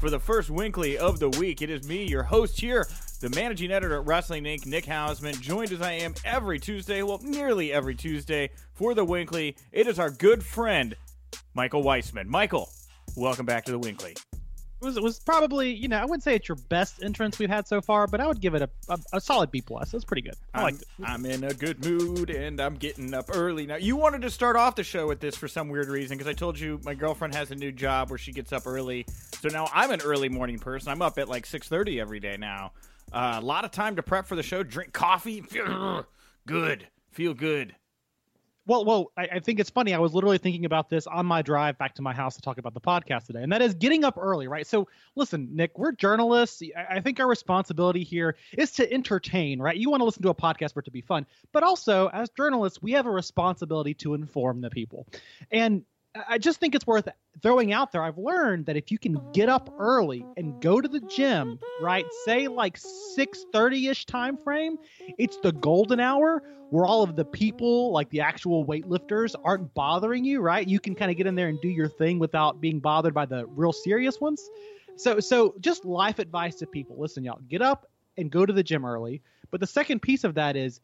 For the first WINCLY of the week. It is me, your host here, the managing editor at Wrestling Inc., Nick Hausman, joined as I am every Tuesday, well, nearly every Tuesday, for the WINCLY. It is our good friend, Michael Weissman. Michael, welcome back to the WINCLY. It was, it was probably, you know, I wouldn't say it's your best entrance we've had so far, but I would give it a, a, a solid B plus. That's pretty good. I I'm, it. I'm in a good mood and I'm getting up early now. You wanted to start off the show with this for some weird reason because I told you my girlfriend has a new job where she gets up early. So now I'm an early morning person. I'm up at like 6:30 every day now. Uh, a lot of time to prep for the show, drink coffee, good, feel good. Well, well, I, I think it's funny. I was literally thinking about this on my drive back to my house to talk about the podcast today, and that is getting up early, right? So, listen, Nick, we're journalists. I, I think our responsibility here is to entertain, right? You want to listen to a podcast for it to be fun, but also as journalists, we have a responsibility to inform the people, and I- just think it's worth throwing out there. I've learned that if you can get up early and go to the gym, right? Say like 6:30ish time frame, it's the golden hour where all of the people, like the actual weightlifters, aren't bothering you, right? You can kind of get in there and do your thing without being bothered by the real serious ones. So so just life advice to people. Listen, y'all, get up and go to the gym early. But the second piece of that is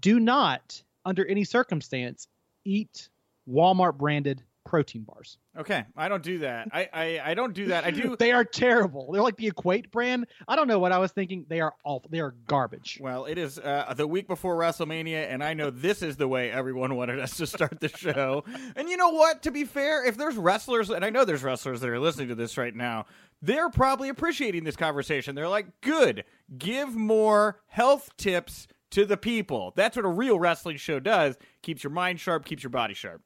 do not under any circumstance eat Walmart branded protein bars. Okay, I don't do that. I I, I don't do that. I do. They are terrible. They're like the Equate brand. I don't know what I was thinking. They are awful. They are garbage. Well, it is uh, the week before WrestleMania, and I know this is the way everyone wanted us to start the show. and you know what? To be fair, if there's wrestlers, and I know there's wrestlers that are listening to this right now, they're probably appreciating this conversation. They're like, good, give more health tips to the people. That's what a real wrestling show does. Keeps your mind sharp, keeps your body sharp.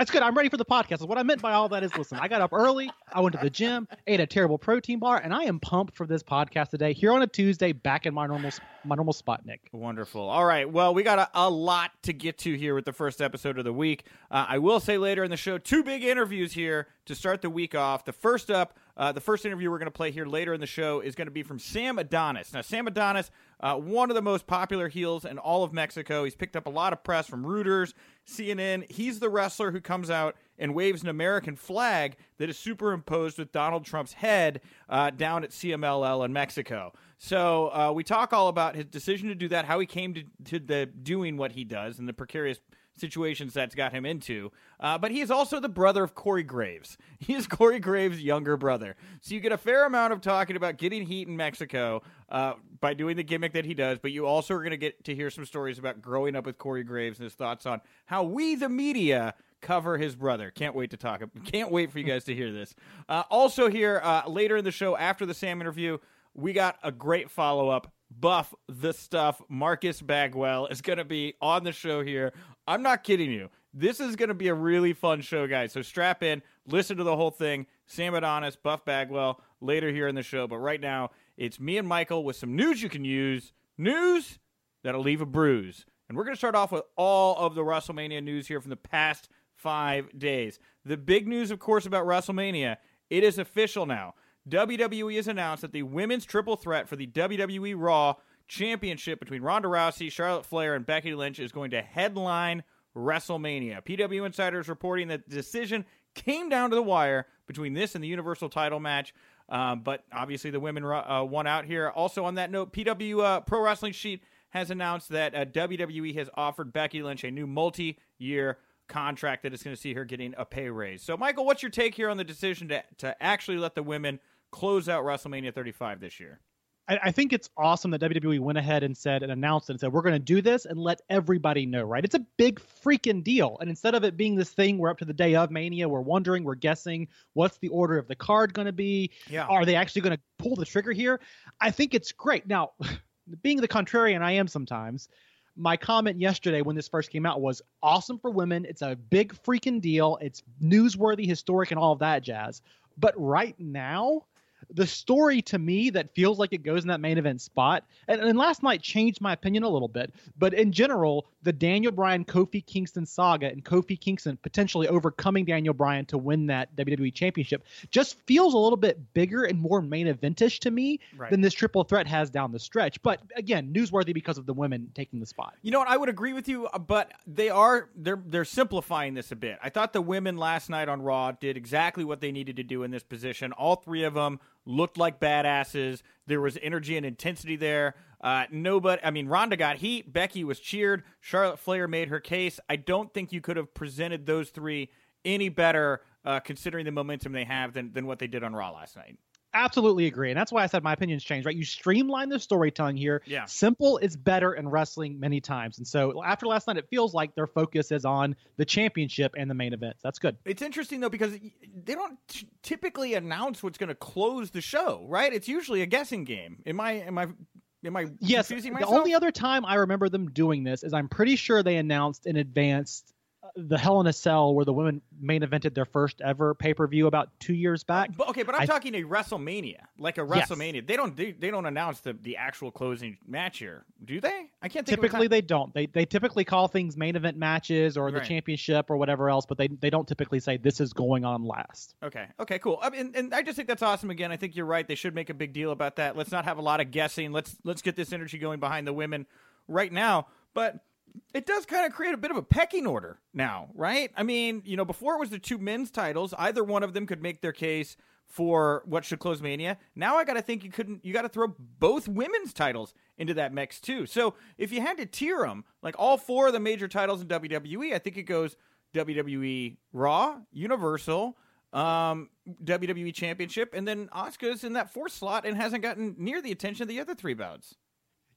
That's good. I'm ready for the podcast. What I meant by all that is, listen, I got up early. I went to the gym, ate a terrible protein bar, and I am pumped for this podcast today. Here on a Tuesday, back in my normal my normal spot, Nick. Wonderful. All right. Well, we got a, a lot to get to here with the first episode of the week. Uh, I will say later in the show, two big interviews here to start the week off. The first up, uh, the first interview we're going to play here later in the show is going to be from Sam Adonis. Now, Sam Adonis, uh, one of the most popular heels in all of Mexico. He's picked up a lot of press from Reuters, CNN. He's the wrestler who comes out and waves an American flag that is superimposed with Donald Trump's head uh, down at CMLL in Mexico. So uh, we talk all about his decision to do that, how he came to, to the doing what he does, and the precarious situations that's got him into. Uh, but he is also the brother of Corey Graves. He is Corey Graves' younger brother. So you get a fair amount of talking about getting heat in Mexico uh, by doing the gimmick that he does. But you also are going to get to hear some stories about growing up with Corey Graves and his thoughts on how we, the media, cover his brother. Can't wait to talk. Can't wait for you guys to hear this. Uh, also, here uh, later in the show, after the Sam interview, we got a great follow up. Buff the stuff. Marcus Bagwell is going to be on the show here. I'm not kidding you. This is going to be a really fun show, guys. So strap in, listen to the whole thing. Sam Adonis, Buff Bagwell later here in the show. But right now, it's me and Michael with some news you can use. News that'll leave a bruise. And we're going to start off with all of the WrestleMania news here from the past five days. The big news, of course, about WrestleMania, it is official now. WWE has announced that the women's triple threat for the WWE Raw Championship between Ronda Rousey, Charlotte Flair, and Becky Lynch is going to headline WrestleMania. PW Insiders reporting that the decision came down to the wire between this and the Universal title match. Um, but obviously, the women uh, won out here. Also, on that note, PW uh, Pro Wrestling Sheet has announced that uh, WWE has offered Becky Lynch a new multi year contract that is going to see her getting a pay raise. So, Michael, what's your take here on the decision to, to actually let the women close out WrestleMania 35 this year? I, think it's awesome that WWE went ahead and said and announced it and said we're going to do this and let everybody know. Right? It's a big freaking deal. And instead of it being this thing, we're up to the day of Mania, we're wondering, we're guessing, what's the order of the card going to be? Yeah. Are they actually going to pull the trigger here? I think it's great. Now, being the contrarian I am sometimes, my comment yesterday when this first came out was awesome for women. It's a big freaking deal. It's newsworthy, historic, and all of that jazz. But right now, the story to me that feels like it goes in that main event spot, and, and, last night changed my opinion a little bit, but in general, the Daniel Bryan Kofi Kingston saga and Kofi Kingston potentially overcoming Daniel Bryan to win that WWE Championship just feels a little bit bigger and more main eventish to me right. than this triple threat has down the stretch. But again, newsworthy because of the women taking the spot. You know what? I would agree with you, uh, but they are they're they're simplifying this a bit. I thought the women last night on Raw did exactly what they needed to do in this position. All three of them looked like badasses. There was energy and intensity there. Uh, nobody, I mean, Ronda got heat. Becky was cheered. Charlotte Flair made her case. I don't think you could have presented those three any better, uh, considering the momentum they have, than, than what they did on Raw last night. Absolutely agree. And that's why I said my opinions change right? You streamline the storytelling here. Yeah. Simple is better in wrestling many times. And so after last night, it feels like their focus is on the championship and the main events. That's good. It's interesting, though, because they don't t- typically announce what's going to close the show, right? It's usually a guessing game. Am I, am I, Am I yes, confusing myself? The only other time I remember them doing this is I'm pretty sure they announced in advance the Hell in a Cell where the women main evented their first ever pay per view about two years back. But, okay, but I'm I, talking a WrestleMania, like a WrestleMania. Yes. They don't they, they don't announce the, the actual closing match here, do they? I can't. Typically, they don't. They they typically call things main event matches or the right. championship or whatever else, but they they don't typically say this is going on last. Okay, okay, cool. I mean, and I just think that's awesome. Again, I think you're right. They should make a big deal about that. Let's not have a lot of guessing. Let's let's get this energy going behind the women right now. But it does kind of create a bit of a pecking order now, right? I mean, you know, before it was the two men's titles, either one of them could make their case for what should close Mania. Now I got to think you couldn't, you got to throw both women's titles into that mix too. So if you had to tier them, like all four of the major titles in WWE, I think it goes WWE Raw, Universal, um, WWE Championship, and then Asuka's in that fourth slot and hasn't gotten near the attention of the other three bouts.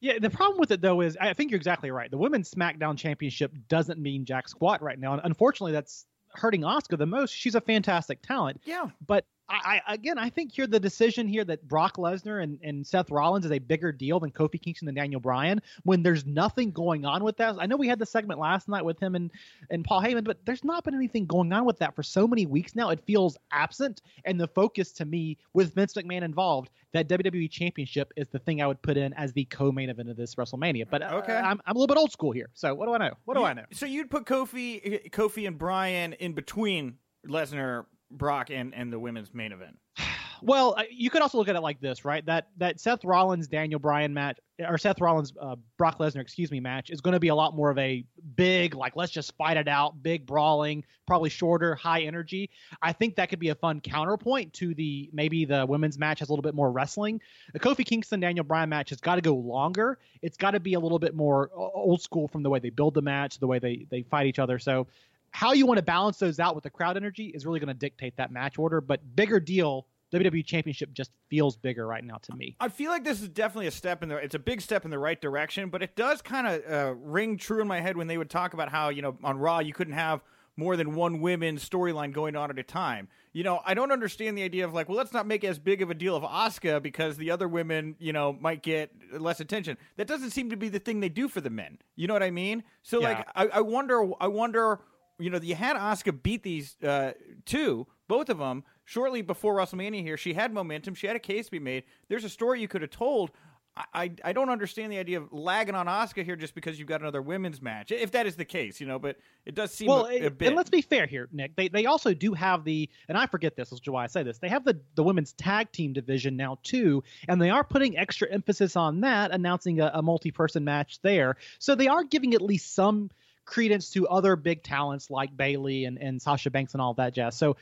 Yeah, the problem with it though is I think you're exactly right. The women's SmackDown Championship doesn't mean jack squat right now, and unfortunately, that's hurting Asuka the most. She's a fantastic talent. Yeah, but I, I, again, I think here the decision here that Brock Lesnar and, and Seth Rollins is a bigger deal than Kofi Kingston and Daniel Bryan when there's nothing going on with that. I know we had the segment last night with him and and Paul Heyman, but there's not been anything going on with that for so many weeks now. It feels absent, and the focus to me with Vince McMahon involved, that WWE Championship is the thing I would put in as the co-main event of this WrestleMania. But uh, okay, I'm, I'm a little bit old school here, so what do I know? What do you, I know? So you'd put Kofi, Kofi and Bryan in between Lesnar, Brock and and the women's main event. Well, you could also look at it like this, right? That that Seth Rollins Daniel Bryan match or Seth Rollins uh, Brock Lesnar, excuse me, match is going to be a lot more of a big, like let's just fight it out, big brawling, probably shorter, high energy. I think that could be a fun counterpoint to the maybe the women's match has a little bit more wrestling. The Kofi Kingston Daniel Bryan match has got to go longer. It's got to be a little bit more old school from the way they build the match, the way they they fight each other. So how you want to balance those out with the crowd energy is really going to dictate that match order. But bigger deal WWE Championship just feels bigger right now to me. I feel like this is definitely a step in the. It's a big step in the right direction, but it does kind of uh, ring true in my head when they would talk about how you know on Raw you couldn't have more than one women's storyline going on at a time. You know, I don't understand the idea of like, well, let's not make as big of a deal of Asuka because the other women, you know, might get less attention. That doesn't seem to be the thing they do for the men. You know what I mean? So yeah. like, I, I wonder, I wonder, you know, you had Asuka beat these uh, two, both of them shortly before WrestleMania here. She had momentum. She had a case to be made. There's a story you could have told. I, I don't understand the idea of lagging on Asuka here just because you've got another women's match, if that is the case, you know. But it does seem well, a, a bit. and let's be fair here, Nick. They they also do have the, and I forget this, which is why I say this. They have the the women's tag team division now too, and they are putting extra emphasis on that, announcing a, a multi person match there. So they are giving at least some credence to other big talents like Bayley and and Sasha Banks and all that jazz. So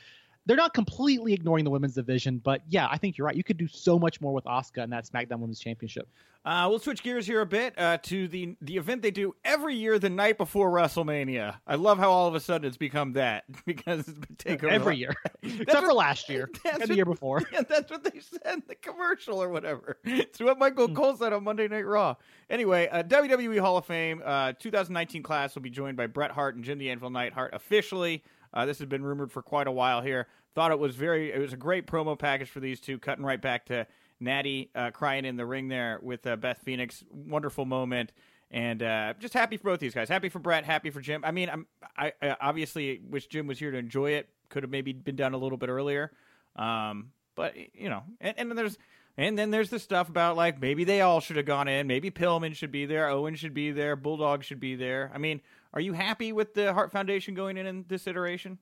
they're not completely ignoring the women's division, but yeah, I think you're right. You could do so much more with Asuka and that SmackDown Women's Championship. Uh, we'll switch gears here a bit uh, to the the event they do every year the night before WrestleMania. I love how all of a sudden it's become that because it's been taken every year, except for last year and the year before. Yeah, that's what they said in the commercial or whatever. It's what Michael mm. Cole said on Monday Night Raw. Anyway, uh, WWE Hall of Fame uh, 2019 class will be joined by Bret Hart and Jim the Anvil Neidhart officially. Uh, this has been rumored for quite a while here. Thought it was very, it was a great promo package for these two, cutting right back to Natty uh, crying in the ring there with uh, Beth Phoenix. Wonderful moment. And uh, just happy for both these guys. Happy for Bret. Happy for Jim. I mean, I'm, I, I obviously wish Jim was here to enjoy it. Could have maybe been done a little bit earlier. Um, but you know, and, and then there's and then there's the stuff about like maybe they all should have gone in. Maybe Pillman should be there. Owen should be there. Bulldog should be there. I mean, are you happy with the Hart Foundation going in in this iteration?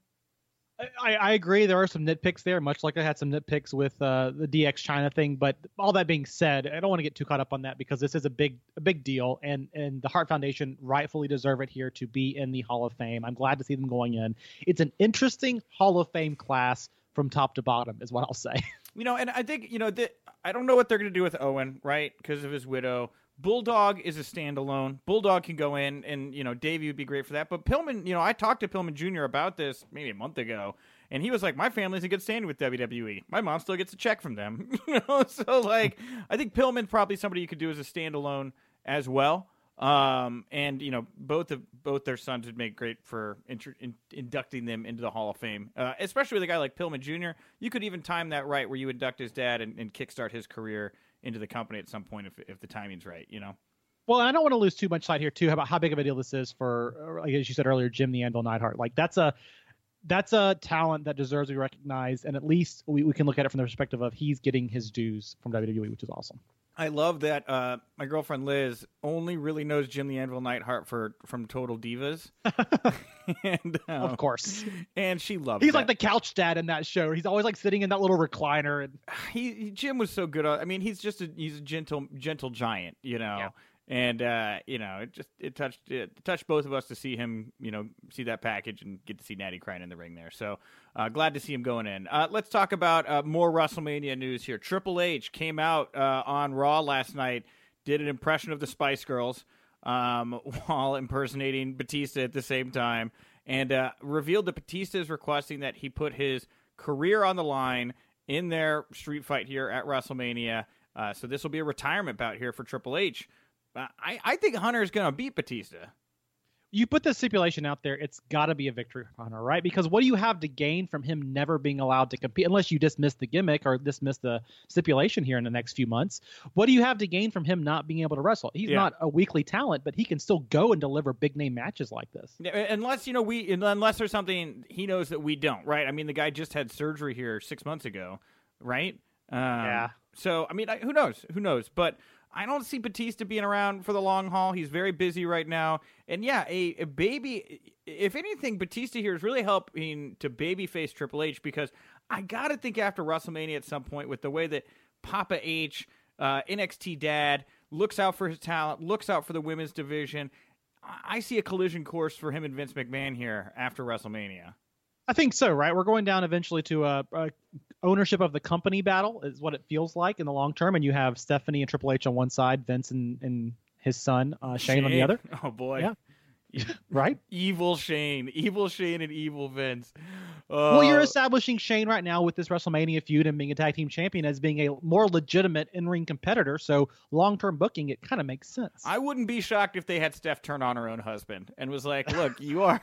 I, I, agree. There are some nitpicks there, much like I had some nitpicks with uh, the DX Chyna thing. But all that being said, I don't want to get too caught up on that because this is a big, a big deal, and and the Hart Foundation rightfully deserve it here to be in the Hall of Fame. I'm glad to see them going in. It's an interesting Hall of Fame class from top to bottom, is what I'll say. You know, and I think you know I don't know what they're going to do with Owen, right? Because of his widow. Bulldog is a standalone. Bulldog can go in, and you know Davey would be great for that. But Pillman, you know, I talked to Pillman Jr. about this maybe a month ago, and he was like, "My family's in good standing with WWE. My mom still gets a check from them." you know, so like, I think Pillman probably somebody you could do as a standalone as well. Um, and you know, both of both their sons would make great for in, inducting them into the Hall of Fame, uh, especially with a guy like Pillman Jr. You could even time that right, where you induct his dad and, and kickstart his career into the company at some point if if the timing's right, you know. Well, I don't want to lose too much sight here too about how big of a deal this is for, uh, like as you said earlier, Jim the Anvil Neidhart. Like that's a that's a talent that deserves to be recognized, and at least we, we can look at it from the perspective of he's getting his dues from WWE, which is awesome. I love that uh, my girlfriend Liz only really knows Jim the Anvil Neidhart for from Total Divas, and um, of course, and she loves. He's that. like the couch dad in that show. He's always like sitting in that little recliner, and he, he Jim was so good. I mean, he's just a he's a gentle gentle giant, you know. Yeah and uh, you know, it just it touched it touched both of us to see him, you know, see that package and get to see Natty crying in the ring there. So uh, glad to see him going in. Uh, let's talk about uh, more WrestleMania news here. Triple H came out uh, on Raw last night, did an impression of the Spice Girls um, while impersonating Batista at the same time, and uh, revealed that Batista is requesting that he put his career on the line in their street fight here at WrestleMania. so this will be a retirement bout here for Triple H. I, I think Hunter's going to beat Batista. You put the stipulation out there, it's got to be a victory for Hunter, right? Because what do you have to gain from him never being allowed to compete, unless you dismiss the gimmick or dismiss the stipulation here in the next few months? What do you have to gain from him not being able to wrestle? He's yeah. not a weekly talent, but he can still go and deliver big name matches like this. Unless you know we, unless there's something he knows that we don't, right? I mean, the guy just had surgery here six months ago, right? Um, yeah. So I mean, I, who knows? Who knows? But I don't see Batista being around for the long haul. He's very busy right now. And yeah, a, a baby, if anything, Batista here is really helping to babyface Triple H because I got to think after WrestleMania at some point with the way that Papa H, uh, NXT dad, looks out for his talent, looks out for the women's division. I see a collision course for him and Vince McMahon here after WrestleMania. I think so, right? We're going down eventually to a, a, ownership of the company battle is what it feels like in the long term, and you have Stephanie and Triple H on one side, Vince and, and his son uh, Shane, Shane, on the other. Oh boy, yeah, right. Evil Shane, evil Shane, and evil Vince. Well, you're uh, establishing Shane right now with this WrestleMania feud and being a tag team champion as being a more legitimate in ring competitor. So long term booking, it kind of makes sense. I wouldn't be shocked if they had Steph turn on her own husband and was like, "Look, you are,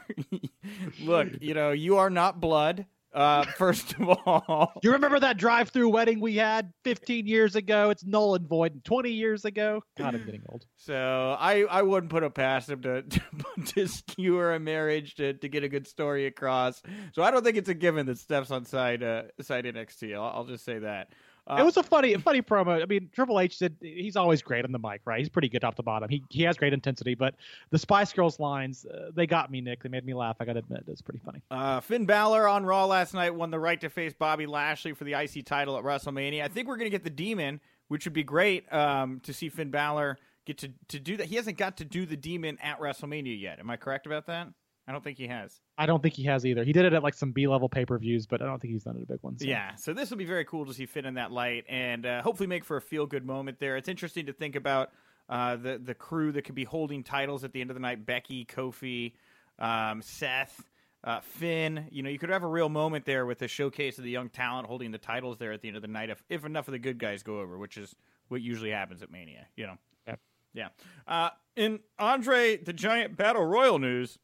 look, you know, you are not blood." Uh, first of all, you remember that drive-through wedding we had 15 years ago? It's null and void. 20 years ago. God, I'm getting old. So I, I wouldn't put it past him to to, to skewer a marriage to, to get a good story across. So I don't think it's a given that Steph's on side uh, side NXT. I'll, I'll just say that. Uh, it was a funny, funny promo. I mean, Triple H said He's always great on the mic, right? He's pretty good top to bottom. He he has great intensity, but the Spice Girls lines, uh, they got me, Nick. They made me laugh. I got to admit, it's pretty funny. Uh, Finn Balor on Raw last night won the right to face Bobby Lashley for the IC title at WrestleMania. I think we're going to get the Demon, which would be great um, to see Finn Balor get to, to do that. He hasn't got to do the Demon at WrestleMania yet. Am I correct about that? I don't think he has. I don't think he has either. He did it at like some B level pay per views, but I don't think he's done it at big ones. So. Yeah, so this will be very cool to see fit in that light, and uh, hopefully make for a feel good moment there. It's interesting to think about uh, the the crew that could be holding titles at the end of the night: Becky, Kofi, um, Seth. Uh, Finn, you know, you could have a real moment there with the showcase of the young talent holding the titles there at the end of the night if, if enough of the good guys go over, which is what usually happens at Mania, you know. Yep. Yeah. Uh, in Andre the Giant Battle Royal news,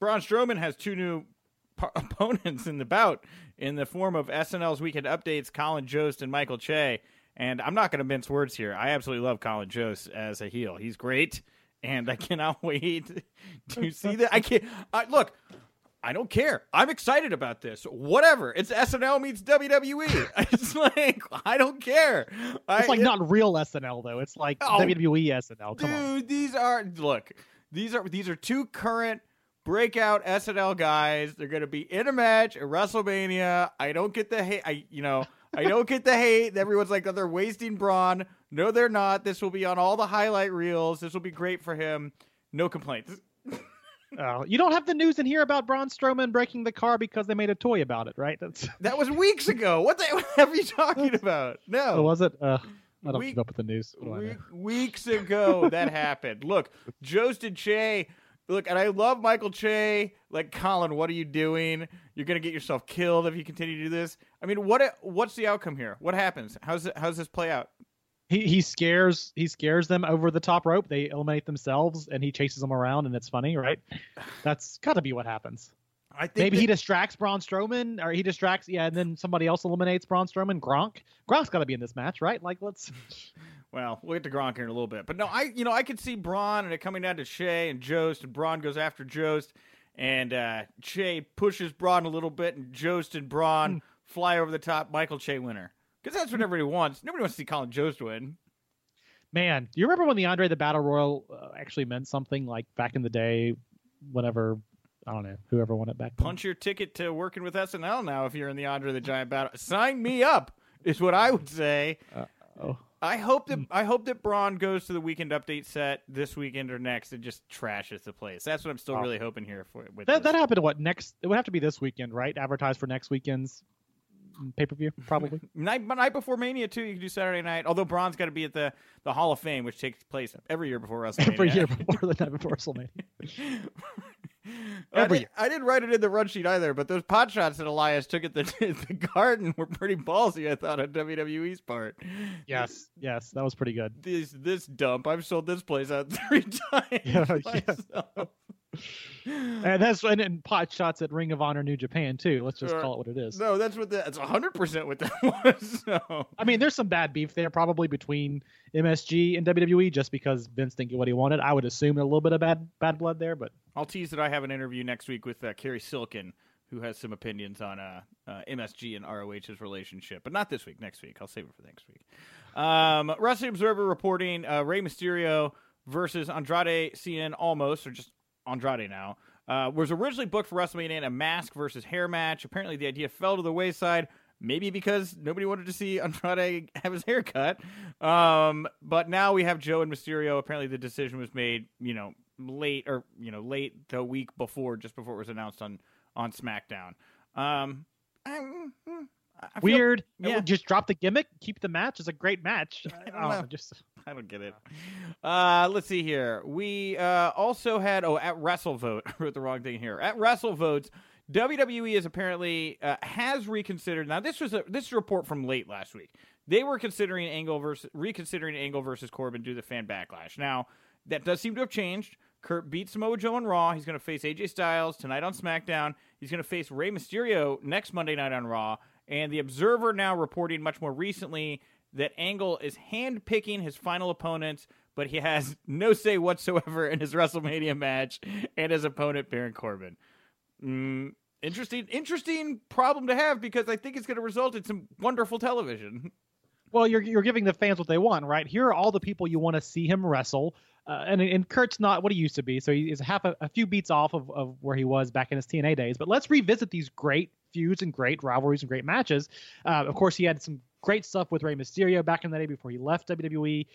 Braun Strowman has two new po- opponents in the bout in the form of SNL's Weekend Updates, Colin Jost and Michael Che. And I'm not going to mince words here. I absolutely love Colin Jost as a heel. He's great, and I cannot wait to see that. I can't I, look. I don't care. I'm excited about this. Whatever. It's SNL meets WWE. It's like I don't care. It's I, like not real SNL though. It's like Oh, WWE SNL. Come on. Dude, these are look. These are these are two current breakout SNL guys. They're going to be in a match at WrestleMania. I don't get the hate. I you know I don't get the hate. Everyone's like oh, they're wasting Braun. No, they're not. This will be on all the highlight reels. This will be great for him. No complaints. Oh, you don't have the news in here about Braun Strowman breaking the car because they made a toy about it, right? That's That was weeks ago. What the what are you talking about? No. oh, was it? Uh, I don't Week- keep up with the news. What do I know? Week, weeks ago that happened. Look, and Che. Look, and I love Michael Che. Like Colin, what are you doing? You're gonna get yourself killed if you continue to do this. I mean, what? What's the outcome here? What happens? How's it? How's this play out? He he scares he scares them over the top rope. They eliminate themselves, and he chases them around, and it's funny, right? That's got to be what happens. I think Maybe that- he distracts Braun Strowman, or he distracts, yeah, and then somebody else eliminates Braun Strowman. Gronk, Gronk's got to be in this match, right? Like, let's. Well, we'll get to Gronk here in a little bit, but no, I you know I could see Braun and it coming down to Che and Jost, and Braun goes after Jost, and uh, Che pushes Braun a little bit, and Jost and Braun fly over the top. Michael Che winner because that's what everybody wants. Nobody wants to see Colin Jost win. Man, do you remember when the Andre the Battle Royal uh, actually meant something? Like back in the day, whenever I don't know whoever won it back. then? punch your ticket to working with SNL now if you're in the Andre the Giant battle. Sign me up is what I would say. Oh, I hope that mm. I hope that Braun goes to the weekend update set this weekend or next and just trashes the place. That's what I'm still Oh. really hoping here for. With that this. that happened. What next? It would have to be this weekend, right? Advertised for next weekend's mm, pay per view, probably. night night before Mania too. You can do Saturday night. Although Braun's got to be at the the Hall of Fame, which takes place every year before WrestleMania. Every year before the night before WrestleMania. I, did, I didn't write it in the run sheet either, but those pot shots that Elias took at the the garden were pretty ballsy. I thought on WWE's part. Yes, yes, that was pretty good. this this dump. I've sold this place out three times. Yeah, yeah. And that's and, and pot shots at Ring of Honor New Japan too. Let's just Sure. call it what it is. No, that's what that. That's hundred percent what that was. So I mean, there's some bad beef there probably between MSG and WWE just because Vince didn't get what he wanted. I would assume a little bit of bad bad blood there, but I'll tease that I have an interview next week with uh, Cary Silkin, who has some opinions on uh, uh, MSG and ROH's relationship, but not this week. Next week, I'll save it for next week. Um, Wrestling Observer reporting uh, Rey Mysterio versus Andrade Cien Almas, or just Andrade now. Uh, was originally booked for WrestleMania in a mask versus hair match. Apparently, the idea fell to the wayside. Maybe because nobody wanted to see Andrade have his hair cut. Um, but now we have Joe and Mysterio. Apparently, the decision was made, you know, late or you know, late the week before, just before it was announced on on SmackDown. Um, I'm, hmm, I feel- weird. yeah. Just drop the gimmick, keep the match. It's a great match. I don't know. Just I don't get it. Uh, let's see here. We uh, also had oh at WrestleVote. I wrote the wrong thing here. At WrestleVotes, WWE is apparently uh, has reconsidered. Now this was a this is a report from late last week. They were considering Angle versus reconsidering Angle versus Corbin due to the fan backlash. Now that does seem to have changed. Kurt beats Samoa Joe on Raw. He's going to face AJ Styles tonight on SmackDown. He's going to face Rey Mysterio next Monday night on Raw. And the Observer now reporting much more recently that Angle is handpicking his final opponents, but he has no say whatsoever in his WrestleMania match and his opponent Baron Corbin. Mm, interesting, interesting problem to have because I think it's going to result in some wonderful television. Well, you're you're giving the fans what they want, right? Here are all the people you want to see him wrestle. Uh, and and Kurt's not what he used to be, so he is half a, a few beats off of, of where he was back in his TNA days. But let's revisit these great feuds and great rivalries and great matches. Uh, of course, he had some great stuff with Rey Mysterio back in the day before he left WWE.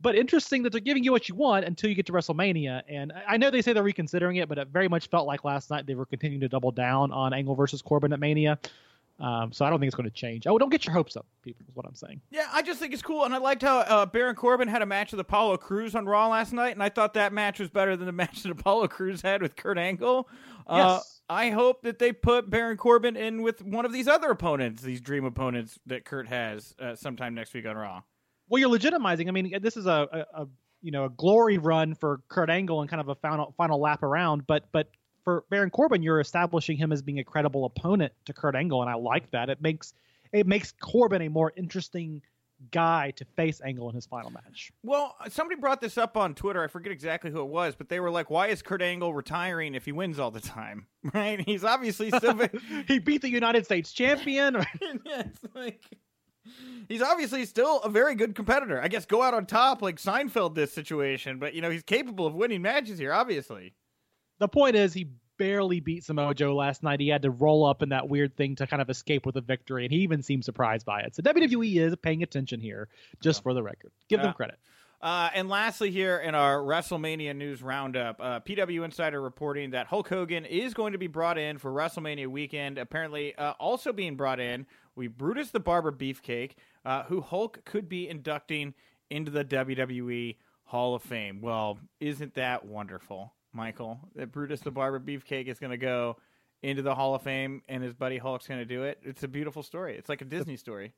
But interesting that they're giving you what you want until you get to WrestleMania. And I know they say they're reconsidering it, but it very much felt like last night they were continuing to double down on Angle versus Corbin at Mania. Um, so I don't think it's going to change. Oh, don't get your hopes up, people. Is what I'm saying. Yeah, I just think it's cool, and I liked how uh, Baron Corbin had a match with Apollo Crews on Raw last night, and I thought that match was better than the match that Apollo Crews had with Kurt Angle. Uh, Yes. I hope that they put Baron Corbin in with one of these other opponents, these dream opponents that Kurt has uh, sometime next week on Raw. Well, you're legitimizing. I mean, this is a, a, a you know a glory run for Kurt Angle and kind of a final final lap around, but but for Baron Corbin, you're establishing him as being a credible opponent to Kurt Angle, and I like that. It makes it makes Corbin a more interesting guy to face Angle in his final match. Well, somebody brought this up on Twitter. I forget exactly who it was, but they were like, "Why is Kurt Angle retiring if he wins all the time?" Right? He's obviously still. he beat the United States champion. yeah, it's like he's obviously still a very good competitor. I guess go out on top like Seinfeld this situation, but you know he's capable of winning matches here. Obviously, the point is, he barely beat Samoa Joe last night. He had to roll up in that weird thing to kind of escape with a victory, and he even seemed surprised by it. So WWE is paying attention here, just for the record. Give Yeah. them credit. Uh, and lastly, here in our WrestleMania news roundup, uh, PW Insider reporting that Hulk Hogan is going to be brought in for WrestleMania weekend. Apparently, uh, also being brought in, we Brutus the Barber Beefcake, uh, who Hulk could be inducting into the WWE Hall of Fame. Well, isn't that wonderful, Michael? That Brutus the Barber Beefcake is going to go into the Hall of Fame, and his buddy Hulk's going to do it. It's a beautiful story. It's like a Disney story.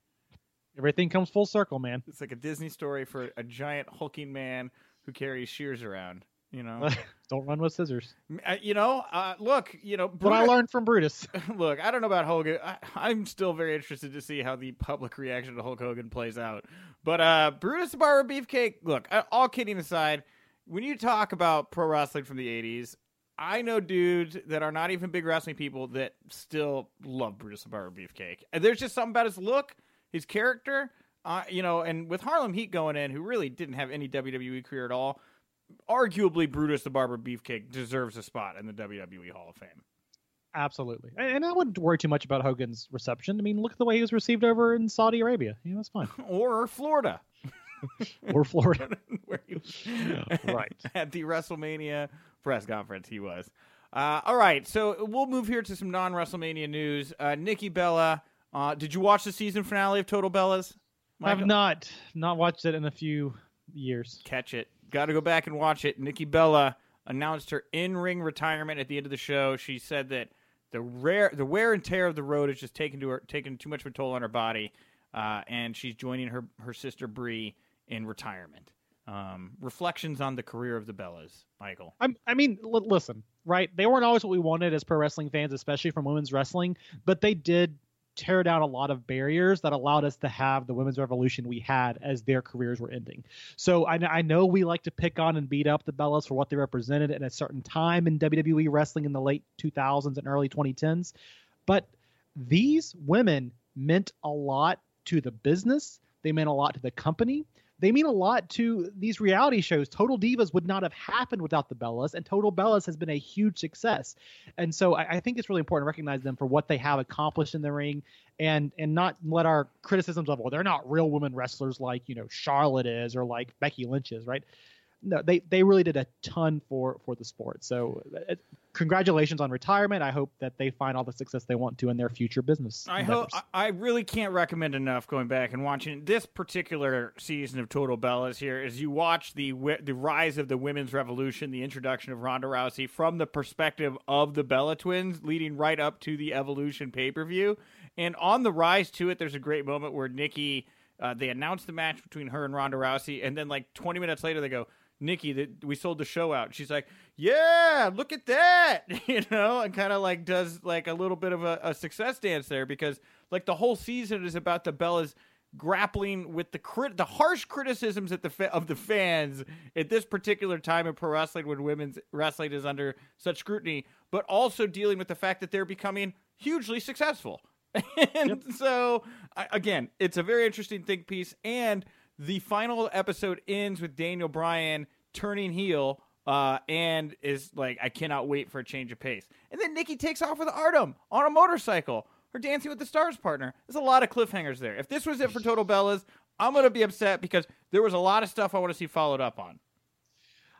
Everything comes full circle, man. It's like a Disney story for a giant hulking man who carries shears around. You know, Don't run with scissors. Uh, you know. Uh, look, you know. What I learned from Brutus. Look, I don't know about Hogan. I, I'm still very interested to see how the public reaction to Hulk Hogan plays out. But uh, Brutus the Barber Beefcake. Look, uh, all kidding aside, when you talk about pro wrestling from the '80s, I know dudes that are not even big wrestling people that still love Brutus the Barber Beefcake. And there's just something about his look, his character, uh, you know, and with Harlem Heat going in, who really didn't have any WWE career at all, arguably Brutus the Barber Beefcake deserves a spot in the WWE Hall of Fame. Absolutely. And I wouldn't worry too much about Hogan's reception. I mean, look at the way he was received over in Saudi Arabia. You know, it's fine. Or Florida. or Florida. where he was right. at the WrestleMania press conference. He was. Uh, all right, so we'll move here to some non WrestleMania news. Uh, Nikki Bella, uh, did you watch the season finale of Total Bellas? I've not not watched it in a few years. Catch it. Got to go back and watch it. Nikki Bella announced her in-ring retirement at the end of the show. She said that the rare, the wear and tear of the road has just taken to her, taken too much of a toll on her body, uh, and she's joining her her sister Brie in retirement. Um, reflections on the career of the Bellas, Michael. I'm, I mean, l- listen, right? They weren't always what we wanted as pro wrestling fans, especially from women's wrestling, but they did tear down a lot of barriers that allowed us to have the women's revolution we had as their careers were ending. So I, I know we like to pick on and beat up the Bellas for what they represented at a certain time in WWE wrestling in the late 2000s and early 2010s, but these women meant a lot to the business. They meant a lot to the company. They mean a lot to these reality shows. Total Divas would not have happened without the Bellas, and Total Bellas has been a huge success. And so I, I think it's really important to recognize them for what they have accomplished in the ring, and and not let our criticisms of well they're not real women wrestlers like you know Charlotte is or like Becky Lynch is, right? No, they they really did a ton for for the sport. So uh, congratulations on retirement. I hope that they find all the success they want to in their future business. I hope endeavors. I I really can't recommend enough going back and watching this particular season of Total Bellas here as you watch the the rise of the women's revolution, the introduction of Ronda Rousey from the perspective of the Bella twins, leading right up to the Evolution pay per view, and on the rise to it, there's a great moment where Nikki. Uh, they announced the match between her and Ronda Rousey, and then like 20 minutes later, they go, "Nikki, that we sold the show out." She's like, "Yeah, look at that," you know, and kind of like does like a little bit of a, a success dance there because like the whole season is about the Bellas grappling with the crit- the harsh criticisms at the fa- of the fans at this particular time in pro wrestling when women's wrestling is under such scrutiny, but also dealing with the fact that they're becoming hugely successful. and Yep. so I, again, it's a very interesting think piece. And the final episode ends with Daniel Bryan turning heel. Uh, and is like, I cannot wait for a change of pace. And then Nikki takes off with Artem on a motorcycle. Her Dancing with the Stars partner. There's a lot of cliffhangers there. If this was it for Total Bellas, I'm gonna be upset because there was a lot of stuff I want to see followed up on.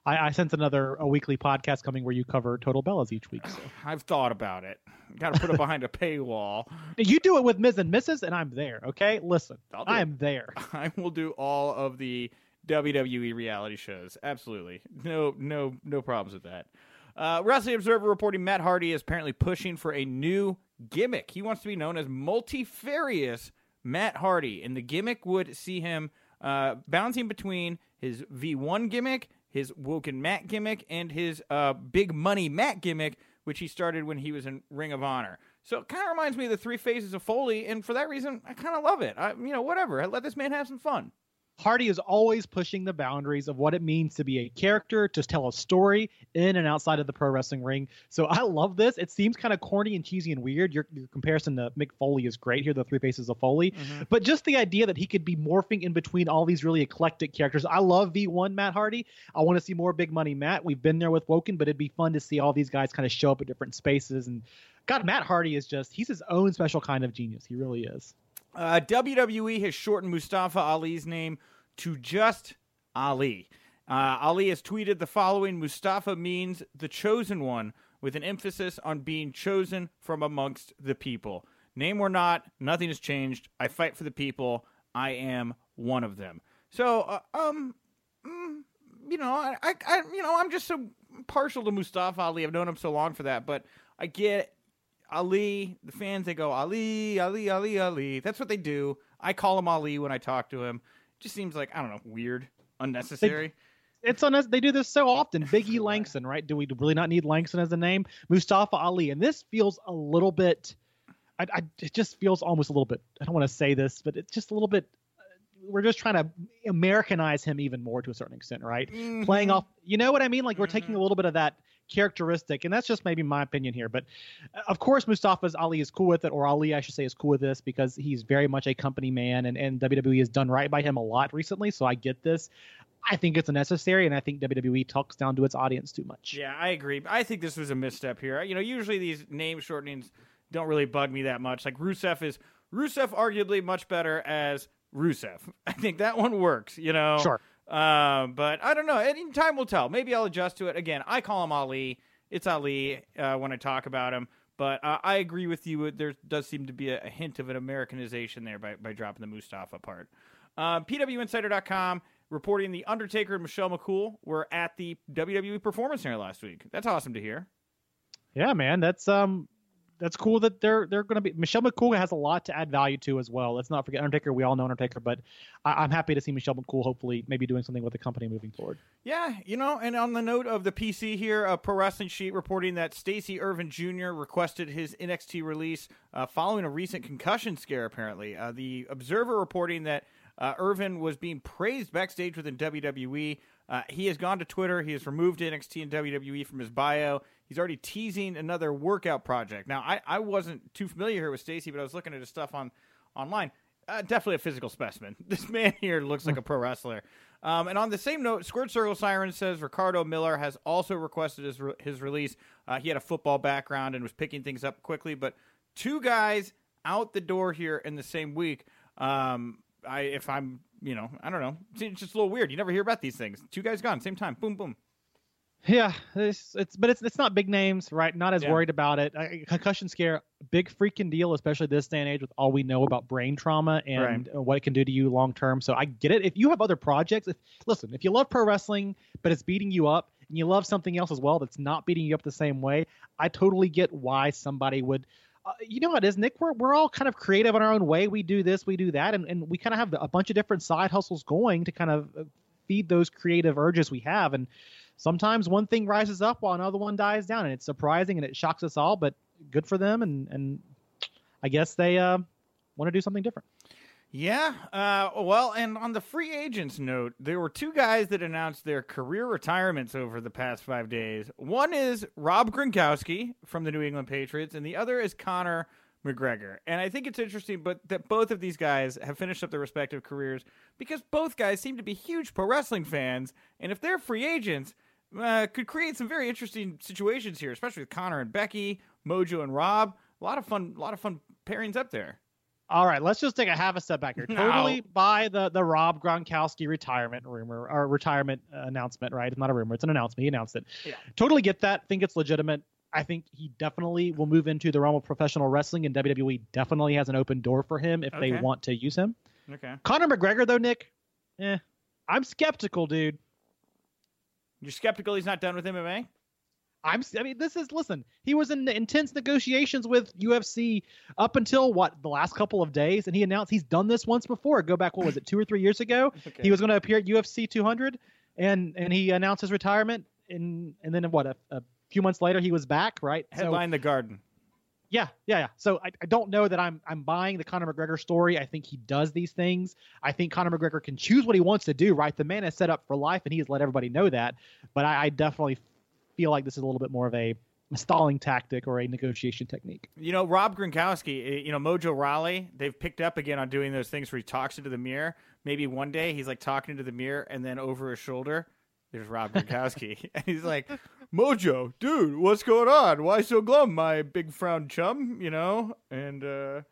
I, I sense another a weekly podcast coming where you cover Total Bellas each week. So. I've thought about it. Got to put it behind a paywall. You do it with Miz and Mrs. and I'm there. Okay, listen, I am there. I will do all of the WWE reality shows. Absolutely, no, no, no problems with that. Uh, Wrestling Observer reporting Matt Hardy is apparently pushing for a new gimmick. He wants to be known as multifarious Matt Hardy, and the gimmick would see him uh, bouncing between his V1 gimmick, his Woken Matt gimmick, and his uh, Big Money Matt gimmick, which he started when he was in Ring of Honor. So it kind of reminds me of the three phases of Foley, and for that reason, I kind of love it. I, you know, whatever. Let this man have some fun. Hardy is always pushing the boundaries of what it means to be a character, to tell a story in and outside of the pro wrestling ring. So I love this. It seems kind of corny and cheesy and weird. Your, your comparison to Mick Foley is great here, the three faces of Foley. Mm-hmm. But just the idea that he could be morphing in between all these really eclectic characters. I love V1 Matt Hardy. I want to see more Big Money Matt. We've been there with Woken, but it'd be fun to see all these guys kind of show up at different spaces. And God, Matt Hardy is just, he's his own special kind of genius. He really is. Uh, WWE has shortened Mustafa Ali's name to just Ali. Uh, Ali has tweeted the following Mustafa means the chosen one, with an emphasis on being chosen from amongst the people. Name or not, nothing has changed. I fight for the people. I am one of them. So, uh, um, mm, you know, I, I, you know, I'm just so partial to Mustafa Ali. I've known him so long for that, but I get Ali. The fans they go Ali, Ali, Ali, Ali. That's what they do. I call him Ali when I talk to him. It Just seems like I don't know, weird, unnecessary. it's on us. They do this so often. Biggie Langston, right? Do we really not need Langston as a name? Mustafa Ali, and this feels a little bit. I, I it just feels almost a little bit. I don't want to say this, but it's just a little bit. uh, We're just trying to Americanize him even more to a certain extent, right? Playing off, you know what I mean? Like we're taking a little bit of that characteristic, and that's just maybe my opinion here. But uh, of course, Mustafa's Ali is cool with it, or Ali, I should say, is cool with this because he's very much a company man, and, and WWE has done right by him a lot recently. So I get this. I think it's unnecessary, and I think WWE talks down to its audience too much. Yeah, I agree. I think this was a misstep here. You know, usually these name shortenings don't really bug me that much. Like Rusev is Rusev, arguably much better as Rusev. I think that one works. You know, Sure. Um, but I don't know. Any time will tell. Maybe I'll adjust to it. Again, I call him Ali. It's Ali uh, when I talk about him. But uh, I agree with you. There does seem to be a, a hint of an Americanization there by, by dropping the Mustafa part. Uh, PWInsider.com reporting the Undertaker and Michelle McCool were at the WWE Performance Center last week. That's awesome to hear. Yeah, man, that's um, that's cool that they're they're going to be. Michelle McCool has a lot to add value to as well. Let's not forget Undertaker. We all know Undertaker, but I, I'm happy to see Michelle McCool hopefully maybe doing something with the company moving forward. Yeah, you know, and on the note of the PC here, a Pro Wrestling Sheet reporting that Stacey Ervin Jr. requested his NXT release uh, following a recent concussion scare, apparently. Uh, the Observer reporting that uh, Ervin was being praised backstage within WWE. Uh, he has gone to Twitter. He has removed NXT and WWE from his bio. He's already teasing another workout project. Now, I, I wasn't too familiar here with Stacey, but I was looking at his stuff on online. Uh, definitely a physical specimen. This man here looks like a pro wrestler. Um, and on the same note, Squared Circle Siren says Ricardo Miller has also requested his, re- his release. Uh, he had a football background and was picking things up quickly, but two guys out the door here in the same week. Um, I if I'm you know I don't know, it's just a little weird. You never hear about these things. Two guys gone same time. Boom boom. Yeah, it's, it's but it's it's not big names, right? Not as Yeah. worried about it. I, concussion scare, big freaking deal, especially this day and age with all we know about brain trauma and uh, what it can do to you long term. So I get it. If you have other projects, if listen, if you love pro wrestling but it's beating you up, and you love something else as well that's not beating you up the same way, I totally get why somebody would. Uh, you know what it is, Nick? We're, we're all kind of creative in our own way. We do this, we do that, and, and we kind of have a bunch of different side hustles going to kind of uh, feed those creative urges we have. And sometimes one thing rises up while another one dies down, and it's surprising and it shocks us all. But good for them, and and I guess they uh, want to do something different. Yeah. Uh, well, and on the free agents note, there were two guys that announced their career retirements over the past five days. One is Rob Gronkowski from the New England Patriots, and the other is Conor McGregor. And I think it's interesting, but that both of these guys have finished up their respective careers because both guys seem to be huge pro wrestling fans. And if they're free agents, uh, could create some very interesting situations here, especially with Conor and Becky, Mojo and Rob. A lot of fun, a lot of fun pairings up there. All right, let's just take a half a step back here. No. Totally buy the the Rob Gronkowski retirement rumor or retirement announcement, right? It's not a rumor; it's an announcement. He announced it. Yeah. Totally get that. Think it's legitimate. I think he definitely will move into the realm of professional wrestling, and WWE definitely has an open door for him if they want to use him. Okay. Conor McGregor, though, Nick, eh, I'm skeptical, dude. You're skeptical he's not done with MMA? I'm. I mean, this is listen. He was in intense negotiations with UFC up until what the last couple of days, and he announced he's done this once before. Go back, what was it, two or three years ago? Okay. He was going to appear at UFC 200, and and he announced his retirement, and and then what? A, a few months later, he was back, right? So Headline the Garden. Yeah, yeah, yeah. So I, I don't know that I'm I'm buying the Conor McGregor story. I think he does these things. I think Conor McGregor can choose what he wants to do. Right, the man is set up for life, and he has let everybody know that. But I, I definitely feel like this is a little bit more of a stalling tactic or a negotiation technique. You know, Rob Gronkowski, eh, you know, Mojo Rawley, they've picked up again on doing those things where he talks into the mirror. Maybe one day he's like talking into the mirror and then over his shoulder, there's Rob Gronkowski. and he's like, Mojo, dude, what's going on? Why so glum, my big frown chum? You know? And uh,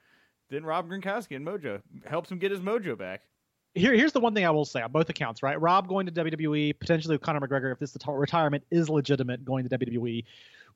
then Rob Gronkowski and Mojo helps him get his mojo back. Here, here's the one thing I will say on both accounts, right? Rob going to WWE, potentially Conor McGregor, if this retirement is legitimate, going to WWE.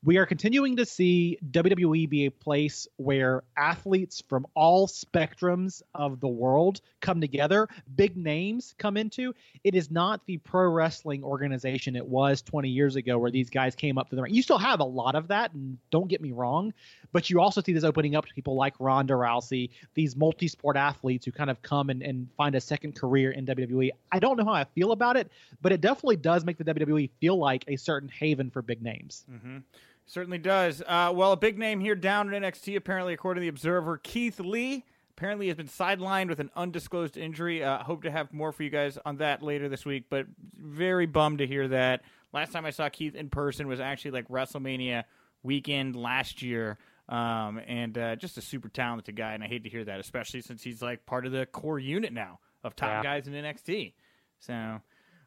We are continuing to see WWE be a place where athletes from all spectrums of the world come together, big names come into. It is not the pro wrestling organization it was 20 years ago where these guys came up to the ring. You still have a lot of that, and don't get me wrong, but you also see this opening up to people like Ronda Rousey, these multi sport athletes who kind of come and, and find a second career in WWE. I don't know how I feel about it, but it definitely does make the WWE feel like a certain haven for big names. Mm-hmm. Certainly does. Uh, well, a big name here down in NXT, apparently, according to the Observer, Keith Lee. Apparently, has been sidelined with an undisclosed injury. Uh, hope to have more for you guys on that later this week, but very bummed to hear that. Last time I saw Keith in person was actually like WrestleMania weekend last year. Um, and uh, just a super talented guy, and I hate to hear that, especially since he's like part of the core unit now of top Yeah. guys in NXT. So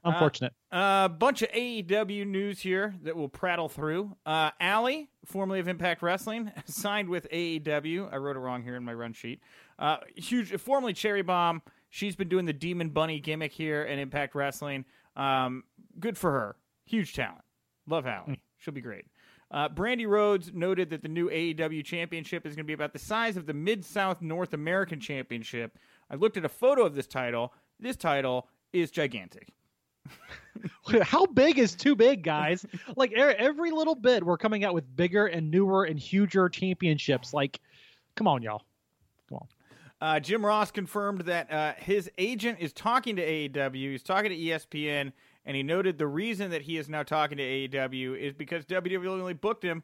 Unfortunate. a uh, bunch of AEW news here that we'll prattle through. Uh, Allie, formerly of Impact Wrestling, signed with AEW. I wrote it wrong here in my run sheet. Uh, huge, formerly Cherry Bomb. She's been doing the Demon Bunny gimmick here in Impact Wrestling. Um, good for her. Huge talent. Love Allie. She'll be great. Uh, Brandi Rhodes noted that the new AEW championship is going to be about the size of the Mid South North American Championship. I looked at a photo of this title. This title is gigantic. How big is too big, guys? like every little bit, we're coming out with bigger and newer and huger championships. Like, come on, y'all. Come on. Uh, Jim Ross confirmed that uh, his agent is talking to AEW. He's talking to ESPN, and he noted the reason that he is now talking to AEW is because WWE only booked him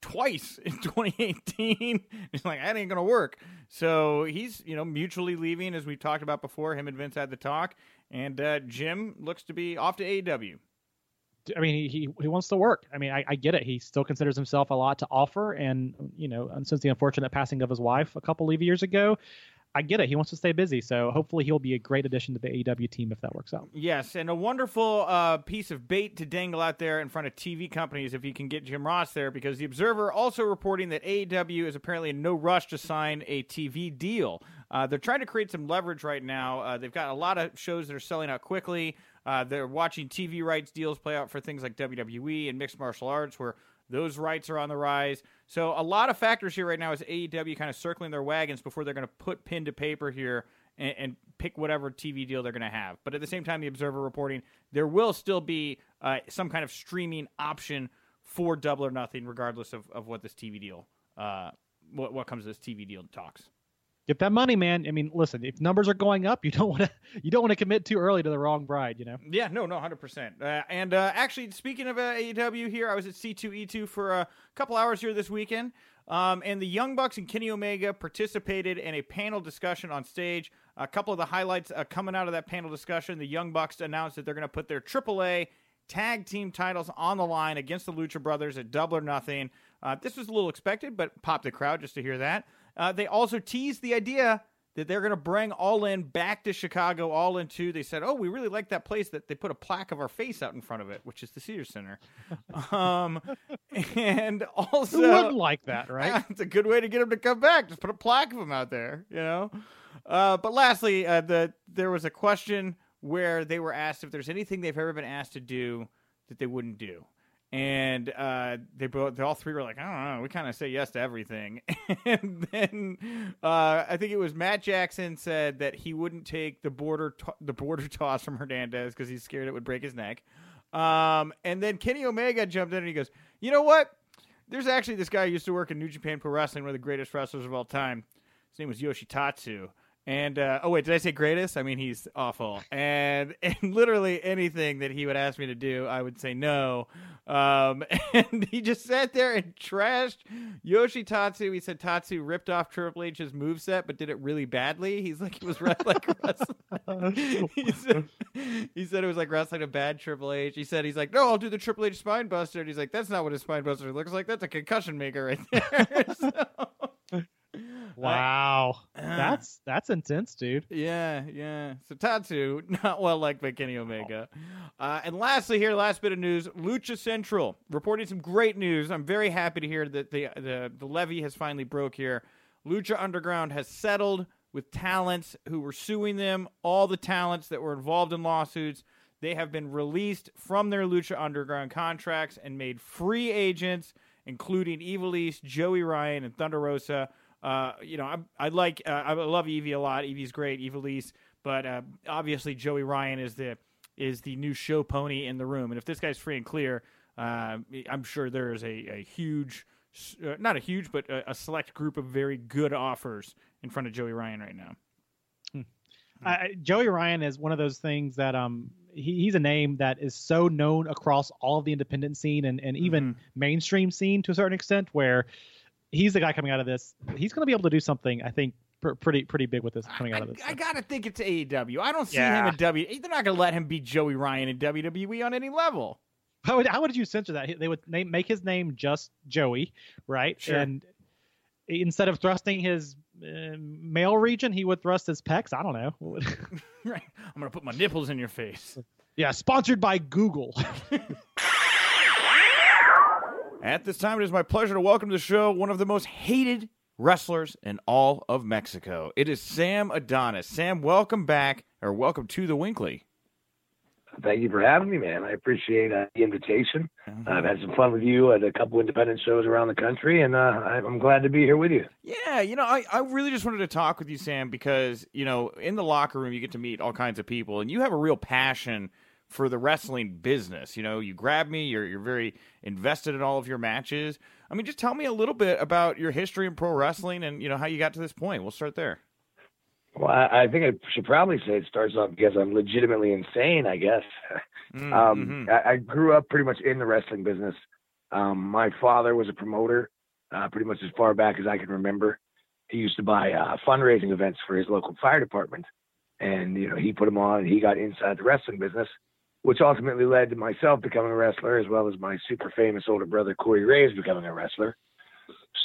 twice in 2018. He's like, that ain't gonna work. So he's you know mutually leaving, as we've talked about before. Him and Vince had the talk, and uh, Jim looks to be off to AEW. I mean, he, he he wants to work. I mean, I, I get it. He still considers himself a lot to offer, and you know, and since the unfortunate passing of his wife a couple of years ago, I get it. He wants to stay busy, so hopefully he'll be a great addition to the AEW team if that works out. Yes, and a wonderful uh, piece of bait to dangle out there in front of TV companies if you can get Jim Ross there, because the Observer also reporting that AEW is apparently in no rush to sign a TV deal. Uh, they're trying to create some leverage right now. Uh, they've got a lot of shows that are selling out quickly. Uh, they're watching TV rights deals play out for things like WWE and mixed martial arts, where those rights are on the rise. So a lot of factors here right now is AEW kind of circling their wagons before they're going to put pen to paper here and, and pick whatever TV deal they're going to have. But at the same time, the Observer reporting there will still be uh, some kind of streaming option for Double or Nothing, regardless of, of what this TV deal, uh, what what comes to this TV deal talks. Get that money, man. I mean, listen, if numbers are going up, you don't want to you don't want to commit too early to the wrong bride. You know. Yeah, no, no, hundred percent. Uh, and uh, actually, speaking of uh, AEW, here I was at C two E two for a couple hours here this weekend, um, and the Young Bucks and Kenny Omega participated in a panel discussion on stage. A couple of the highlights uh, coming out of that panel discussion: the Young Bucks announced that they're going to put their AAA tag team titles on the line against the Lucha Brothers at Double or Nothing. Uh, this was a little expected, but popped the crowd just to hear that. Uh, they also teased the idea that they're going to bring All In back to Chicago. All In 2. They said, oh, we really like that place that they put a plaque of our face out in front of it, which is the Caesars Center. um, and also. Who wouldn't like that, right? it's a good way to get them to come back. Just put a plaque of them out there, you know? Uh, but lastly, uh, the there was a question where they were asked if there's anything they've ever been asked to do that they wouldn't do and uh, they both, they all three were like, I don't know, we kind of say yes to everything. and then uh, I think it was Matt Jackson said that he wouldn't take the border to- the border toss from Hernandez because he's scared it would break his neck. Um, and then Kenny Omega jumped in and he goes, you know what? There's actually this guy who used to work in New Japan Pro Wrestling, one of the greatest wrestlers of all time. His name was Yoshi Tatsu. And uh, oh wait, did I say greatest? I mean he's awful. And and literally anything that he would ask me to do, I would say no. Um, and he just sat there and trashed Yoshi Tatsu. He said Tatsu ripped off Triple H's moveset, but did it really badly. He's like he was like wrestling. he, said, he said it was like wrestling a bad Triple H. He said he's like, no, I'll do the Triple H spine buster. And he's like, that's not what a spine buster looks like. That's a concussion maker right there. so, Wow, uh, that's that's intense, dude. Yeah, yeah. So Tatsu, not well liked by Kenny Omega. Uh, and lastly, here, last bit of news: Lucha Central reporting some great news. I'm very happy to hear that the the the levy has finally broke here. Lucha Underground has settled with talents who were suing them. All the talents that were involved in lawsuits, they have been released from their Lucha Underground contracts and made free agents, including Ivelisse, Joey Ryan, and Thunder Rosa uh, you know, I, I like, uh, I love Evie a lot. Evie's great, Ivelisse, but uh, obviously Joey Ryan is the is the new show pony in the room. And if this guy's free and clear, uh, I'm sure there is a, a huge, uh, not a huge, but a, a, select group of very good offers in front of Joey Ryan right now. Hmm. Joey Ryan is one of those things that um he, he's a name that is so known across all of the independent scene and, and even mm-hmm. mainstream scene to a certain extent where he's the guy coming out of this. He's going to be able to do something, I think, pr- pretty pretty big with this coming out of this. I, I gotta think it's AEW. I don't see yeah. him in W. They're not going to let him be Joey Ryan in WWE on any level. How would how would you censor that? They would name, make his name just Joey, right? Sure. And instead of thrusting his uh, male region, he would thrust his pecs. I don't know. right. I'm gonna put my nipples in your face. Yeah. Sponsored by Google. At this time, it is my pleasure to welcome to the show one of the most hated wrestlers in all of Mexico. It is Sam Adonis. Sam, welcome back, or welcome to the WINCLY. Thank you for having me, man. I appreciate uh, the invitation. Mm-hmm. I've had some fun with you at a couple independent shows around the country, and uh, I'm glad to be here with you. Yeah, you know, I, I really just wanted to talk with you, Sam, because, you know, in the locker room, you get to meet all kinds of people, and you have a real passion – for the wrestling business. You know, you grab me, you're you're very invested in all of your matches. I mean, just tell me a little bit about your history in pro wrestling and you know how you got to this point. We'll start there. Well, I, I think I should probably say it starts off because I'm legitimately insane. I guess. Mm, um, mm-hmm. I, I, grew up pretty much in the wrestling business. Um, my father was a promoter, uh, pretty much as far back as I can remember. He used to buy uh, fundraising events for his local fire department, and you know he put them on. And he got inside the wrestling business, which ultimately led to myself becoming a wrestler, as well as my super famous older brother Corey Graves becoming a wrestler.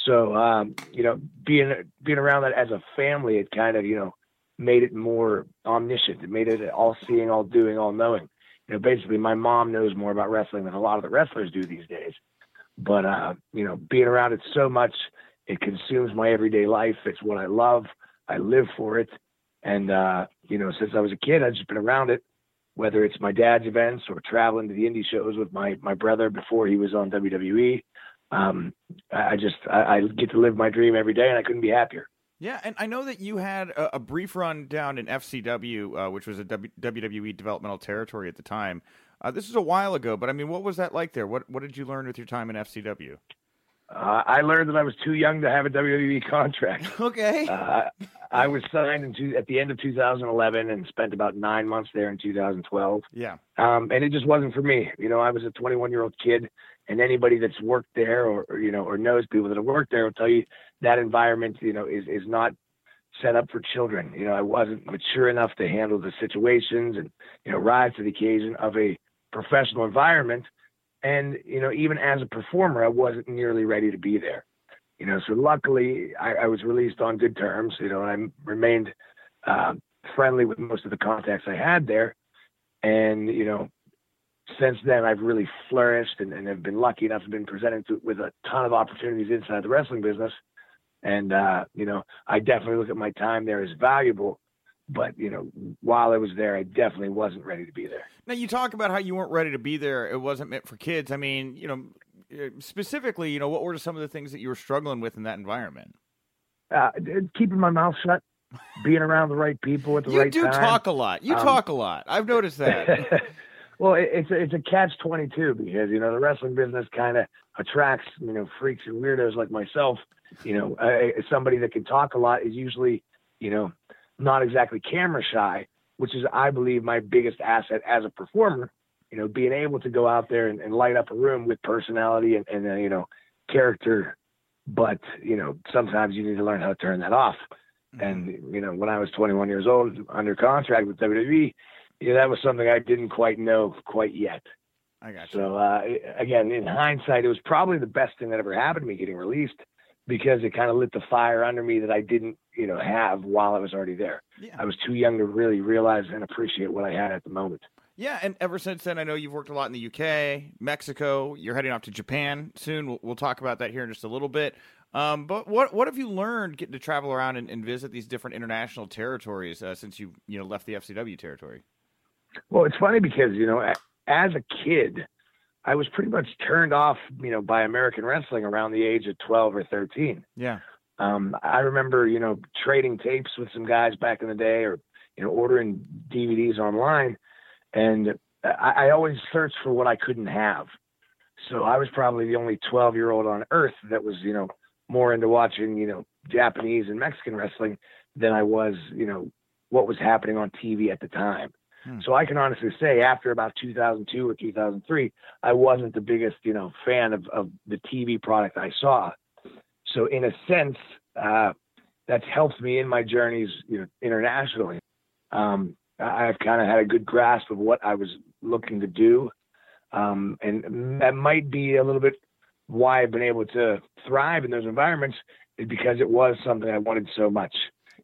So, um, you know, being being around that as a family, it kind of you know made it more omniscient. It made it all seeing, all doing, all knowing. You know, basically, my mom knows more about wrestling than a lot of the wrestlers do these days. But uh, you know, being around it so much, it consumes my everyday life. It's what I love. I live for it. And uh, you know, since I was a kid, I've just been around it whether it's my dad's events or traveling to the indie shows with my my brother before he was on WWE. Um, I just I, I, get to live my dream every day, and I couldn't be happier. Yeah, and I know that you had a, a brief run down in FCW, uh, which was a w- WWE developmental territory at the time. Uh, this is a while ago, but I mean, what was that like there? What what did you learn with your time in FCW? Uh, I learned that I was too young to have a WWE contract. Okay. Uh, I was signed in two, at the end of 2011 and spent about nine months there in 2012. Yeah. Um, and it just wasn't for me. You know, I was a 21 year old kid, and anybody that's worked there or, or, you know or knows people that have worked there will tell you that environment you know is is not set up for children. You know, I wasn't mature enough to handle the situations and you know rise to the occasion of a professional environment and, you know, even as a performer, I wasn't nearly ready to be there. You know, so luckily I, I was released on good terms. You know, and I remained uh, friendly with most of the contacts I had there. And you know, since then I've really flourished and, and have been lucky enough to been presented to, with a ton of opportunities inside the wrestling business. And uh, you know, I definitely look at my time there as valuable. But you know, while I was there, I definitely wasn't ready to be there. Now you talk about how you weren't ready to be there. It wasn't meant for kids. I mean, you know, uh, specifically, you know, what were some of the things that you were struggling with in that environment? Uh, keeping my mouth shut, being around the right people at the you right time. You do talk a lot. You um, talk a lot. I've noticed that. well, it's a, it's a catch twenty two because you know the wrestling business kind of attracts you know freaks and weirdos like myself. You know, uh, somebody that can talk a lot is usually you know not exactly camera shy, which is I believe my biggest asset as a performer. You know, being able to go out there and, and light up a room with personality and, and uh, you know character, but you know sometimes you need to learn how to turn that off. And mm-hmm. you know, when I was 21 years old, under contract with WWE, you know, that was something I didn't quite know quite yet. I got you. So uh, again, in hindsight, it was probably the best thing that ever happened to me getting released because it kind of lit the fire under me that I didn't, you know, have while I was already there. Yeah. I was too young to really realize and appreciate what I had at the moment. Yeah, and ever since then, I know you've worked a lot in the UK, Mexico. You're heading off to Japan soon. We'll, we'll talk about that here in just a little bit. Um, but what what have you learned getting to travel around and, and visit these different international territories uh, since you you know left the FCW territory? Well, it's funny because you know, as a kid, I was pretty much turned off, you know, by American wrestling around the age of twelve or thirteen. Yeah. Um, I remember, you know, trading tapes with some guys back in the day, or you know, ordering DVDs online, and I, I always searched for what I couldn't have. So I was probably the only 12 year old on earth that was, you know, more into watching, you know, Japanese and Mexican wrestling than I was, you know, what was happening on TV at the time. Hmm. So I can honestly say after about 2002 or 2003, I wasn't the biggest, you know, fan of, of the TV product I saw. So in a sense, uh, that's helped me in my journeys, you know, internationally. Um, I've kind of had a good grasp of what I was looking to do. Um, and that might be a little bit why I've been able to thrive in those environments is because it was something I wanted so much.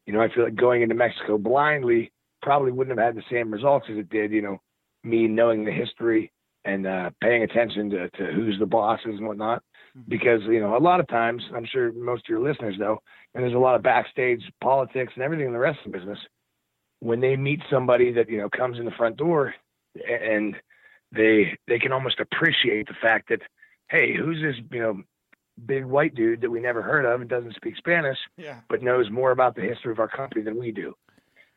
You know, I feel like going into Mexico blindly probably wouldn't have had the same results as it did, you know, me knowing the history and uh, paying attention to, to who's the bosses and whatnot. Mm-hmm. Because, you know, a lot of times, I'm sure most of your listeners know, and there's a lot of backstage politics and everything in the wrestling business. When they meet somebody that, you know, comes in the front door and they they can almost appreciate the fact that, hey, who's this, you know, big white dude that we never heard of and doesn't speak Spanish, yeah. but knows more about the history of our company than we do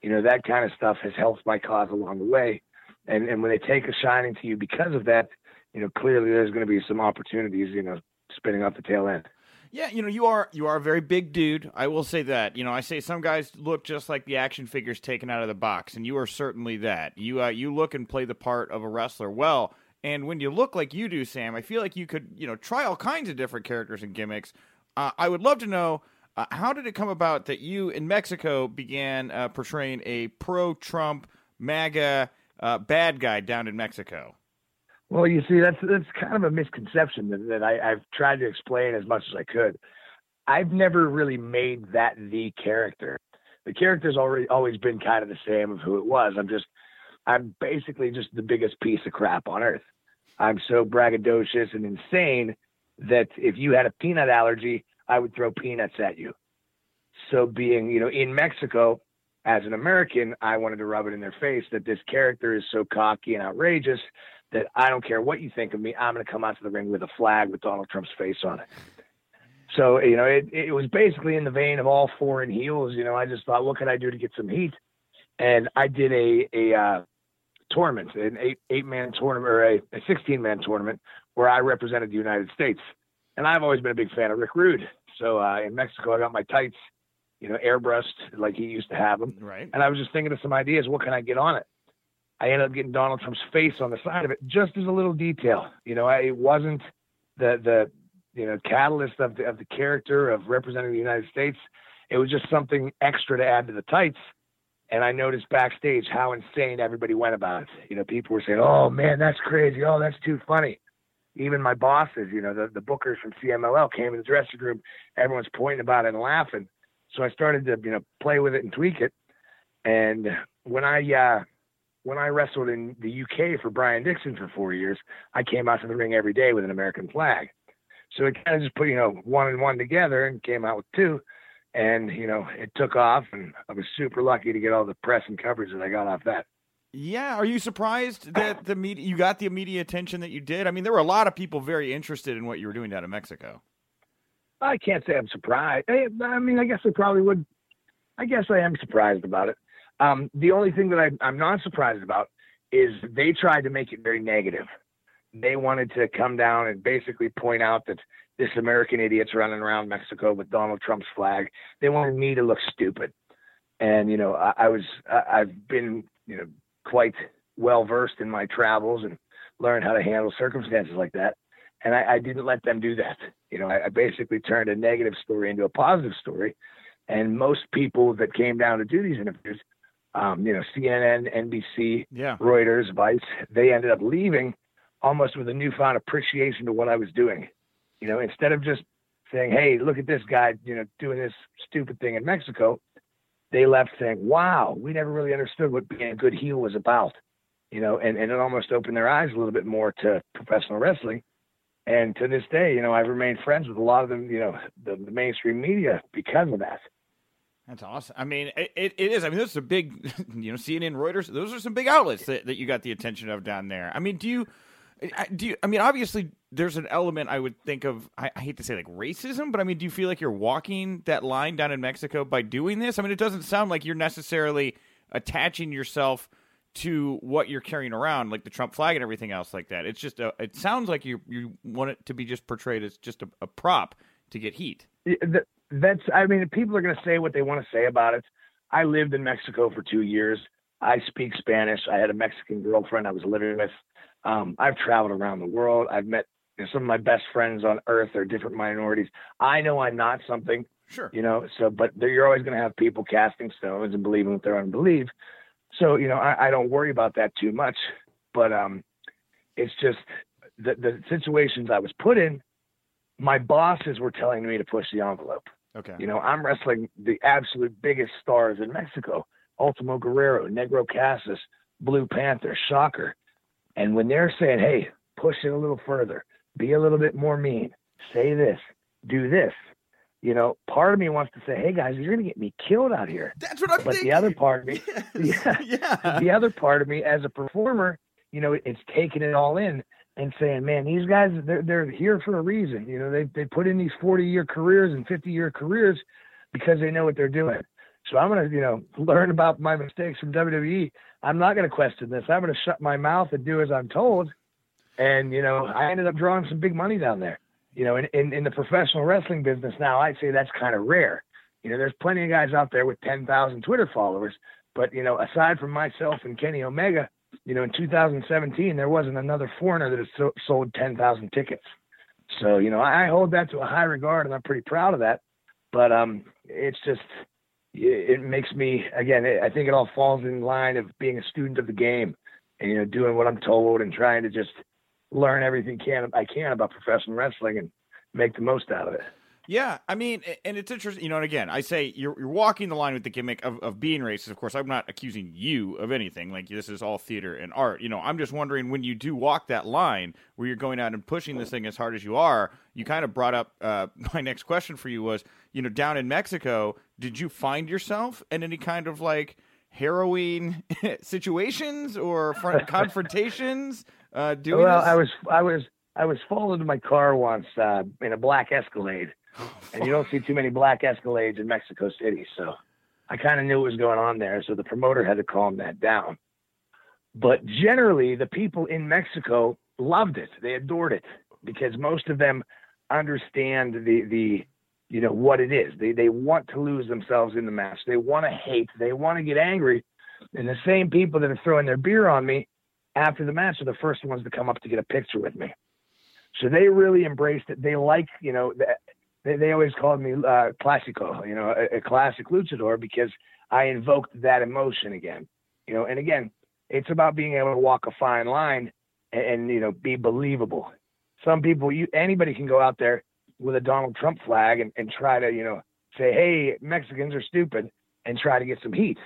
you know that kind of stuff has helped my cause along the way and and when they take a shining to you because of that you know clearly there's going to be some opportunities you know spinning off the tail end yeah, you know, you are you are a very big dude. I will say that. You know, I say some guys look just like the action figures taken out of the box, and you are certainly that. You uh, you look and play the part of a wrestler well. And when you look like you do, Sam, I feel like you could, you know, try all kinds of different characters and gimmicks. Uh, I would love to know uh, how did it come about that you in Mexico began uh, portraying a pro Trump MAGA uh, bad guy down in Mexico? Well, you see, that's that's kind of a misconception that, that I, I've tried to explain as much as I could. I've never really made that the character. The character's already always been kind of the same of who it was. I'm just, I'm basically just the biggest piece of crap on earth. I'm so braggadocious and insane that if you had a peanut allergy, I would throw peanuts at you. So being, you know, in Mexico as an American, I wanted to rub it in their face that this character is so cocky and outrageous that I don't care what you think of me, I'm going to come out to the ring with a flag with Donald Trump's face on it. So, you know, it, it was basically in the vein of all foreign heels. You know, I just thought, what can I do to get some heat? And I did a, a, uh, tournament, an eight, eight man tournament or a, a 16 man tournament where I represented the United States. And I've always been a big fan of Rick Rude. So uh, in Mexico, I got my tights, you know, airbrushed like he used to have them. Right. And I was just thinking of some ideas. What can I get on it? I ended up getting Donald Trump's face on the side of it, just as a little detail. You know, I, it wasn't the the you know catalyst of the of the character of representing the United States. It was just something extra to add to the tights. And I noticed backstage how insane everybody went about it. You know, people were saying, "Oh man, that's crazy! Oh, that's too funny." Even my bosses, you know, the, the bookers from CMLL came in the dressing room. Everyone's pointing about it and laughing. So I started to, you know, play with it and tweak it. And when I, uh, when I wrestled in the UK for Brian Dixon for four years, I came out to the ring every day with an American flag. So it kind of just put, you know, one and one together and came out with two. And, you know, it took off and I was super lucky to get all the press and coverage that I got off that. Yeah, are you surprised that the media you got the media attention that you did? I mean, there were a lot of people very interested in what you were doing down in Mexico. I can't say I'm surprised. I, I mean, I guess I probably would. I guess I am surprised about it. Um, the only thing that I, I'm not surprised about is they tried to make it very negative. They wanted to come down and basically point out that this American idiot's running around Mexico with Donald Trump's flag. They wanted me to look stupid. And you know, I, I was I, I've been you know quite well versed in my travels and learned how to handle circumstances like that. And I, I didn't let them do that. You know, I, I basically turned a negative story into a positive story. And most people that came down to do these interviews, um, you know, CNN, NBC, yeah. Reuters, Vice, they ended up leaving almost with a newfound appreciation to what I was doing. You know, instead of just saying, "Hey, look at this guy," you know, doing this stupid thing in Mexico, they left saying, wow, we never really understood what being a good heel was about, you know, and, and it almost opened their eyes a little bit more to professional wrestling. And to this day, you know, I've remained friends with a lot of them, you know, the, the mainstream media because of that. That's awesome. I mean, it, it is. I mean, this is a big, you know, CNN, Reuters. Those are some big outlets that, that you got the attention of down there. I mean, do you, do you? I mean, obviously, there's an element I would think of. I, I, hate to say like racism, but I mean, do you feel like you're walking that line down in Mexico by doing this? I mean, it doesn't sound like you're necessarily attaching yourself to what you're carrying around, like the Trump flag and everything else like that. It's just a. It sounds like you you want it to be just portrayed as just a, a prop to get heat. That's. I mean, people are going to say what they want to say about it. I lived in Mexico for two years. I speak Spanish. I had a Mexican girlfriend I was living with. Um, I've traveled around the world. I've met you know, some of my best friends on earth are different minorities. I know I'm not something, sure, you know. So, but you're always going to have people casting stones and believing what they're unbelief. So, you know, I, I don't worry about that too much. But um, it's just the the situations I was put in. My bosses were telling me to push the envelope. Okay. You know, I'm wrestling the absolute biggest stars in Mexico: Ultimo Guerrero, Negro Casas, Blue Panther, Shocker. And when they're saying, "Hey, push it a little further," be a little bit more mean, say this, do this. You know, part of me wants to say, "Hey guys, you're going to get me killed out here." That's what I'm but thinking. the other part of me, yes. yeah, yeah. The other part of me, as a performer, you know, it's taking it all in and saying, "Man, these guys, they're they're here for a reason." You know, they they put in these 40 year careers and 50 year careers because they know what they're doing. So I'm going to, you know, learn about my mistakes from WWE. I'm not going to question this. I'm going to shut my mouth and do as I'm told and, you know, I ended up drawing some big money down there. You know, in, in, in the professional wrestling business now, I'd say that's kind of rare. You know, there's plenty of guys out there with 10,000 Twitter followers. But, you know, aside from myself and Kenny Omega, you know, in 2017, there wasn't another foreigner that has so, sold 10,000 tickets. So, you know, I hold that to a high regard and I'm pretty proud of that. But um, it's just, it, makes me, again, I think it all falls in line of being a student of the game and, you know, doing what I'm told and trying to just – learn everything can I can about professional wrestling and make the most out of it. Yeah, I mean, and it's interesting, you know. And again, I say you're you're walking the line with the gimmick of, of being racist. Of course, I'm not accusing you of anything. Like this is all theater and art. You know, I'm just wondering when you do walk that line where you're going out and pushing this thing as hard as you are. You kind of brought up uh, my next question for you was, you know, down in Mexico, did you find yourself in any kind of like harrowing situations or front confrontations? Uh, doing well, this? I was I was I was falling into my car once uh, in a black Escalade, and you don't see too many black Escalades in Mexico City, so I kind of knew what was going on there. So the promoter had to calm that down. But generally, the people in Mexico loved it; they adored it because most of them understand the the you know what it is. They they want to lose themselves in the match. They want to hate. They want to get angry. And the same people that are throwing their beer on me after the match are the first ones to come up to get a picture with me. So they really embraced it. They like, you know, they, they always called me uh, classico, you know, a, a classic luchador because I invoked that emotion again, you know, and again, it's about being able to walk a fine line and, and you know, be believable. some people, you anybody can go out there with a Donald Trump flag and, and try to, you know, say, hey, Mexicans are stupid and try to get some heat.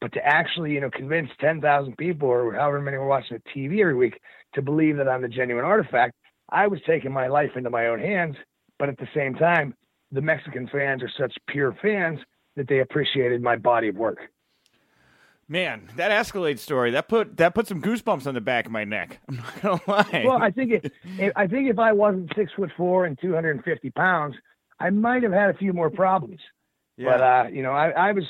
But to actually, you know, convince 10,000 people or however many were watching the TV every week to believe that I'm the genuine artifact, I was taking my life into my own hands. But at the same time, the Mexican fans are such pure fans that they appreciated my body of work. Man, that Escalade story that put that put some goosebumps on the back of my neck. I'm not gonna lie. Well, I think it, I think if I wasn't six foot four and 250 pounds, I might have had a few more problems. Yeah. But uh, you know, I, I was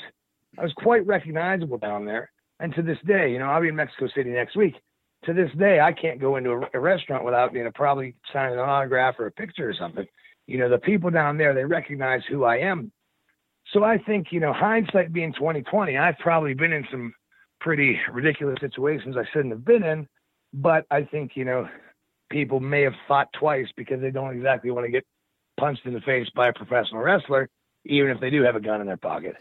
I was quite recognizable down there, and to this day, you know, I'll be in Mexico City next week. To this day, I can't go into a, a restaurant without you know probably signing an autograph or a picture or something. You know, the people down there they recognize who I am so I think, you know, hindsight being 2020, I've probably been in some pretty ridiculous situations I shouldn't have been in. But I think, you know, people may have thought twice because they don't exactly want to get punched in the face by a professional wrestler, even if they do have a gun in their pocket.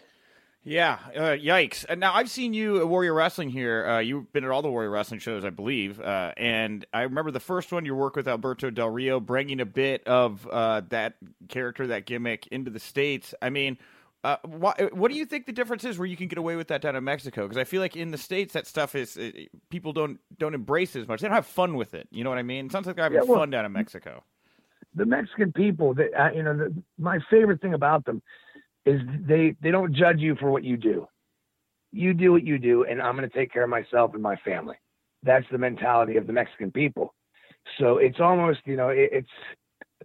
Yeah, uh, yikes! And now I've seen you at Warrior Wrestling here. Uh, you've been at all the Warrior Wrestling shows, I believe. Uh, and I remember the first one you worked with Alberto Del Rio, bringing a bit of uh, that character, that gimmick into the states. I mean, uh, what, what do you think the difference is where you can get away with that down in Mexico? Because I feel like in the states that stuff is uh, people don't don't embrace it as much. They don't have fun with it. You know what I mean? It sounds like they're having yeah, well, fun down in Mexico. The Mexican people, uh, you know, the, my favorite thing about them is they they don't judge you for what you do. You do what you do, and I'm going to take care of myself and my family. That's the mentality of the Mexican people. So it's almost, you know, it, it's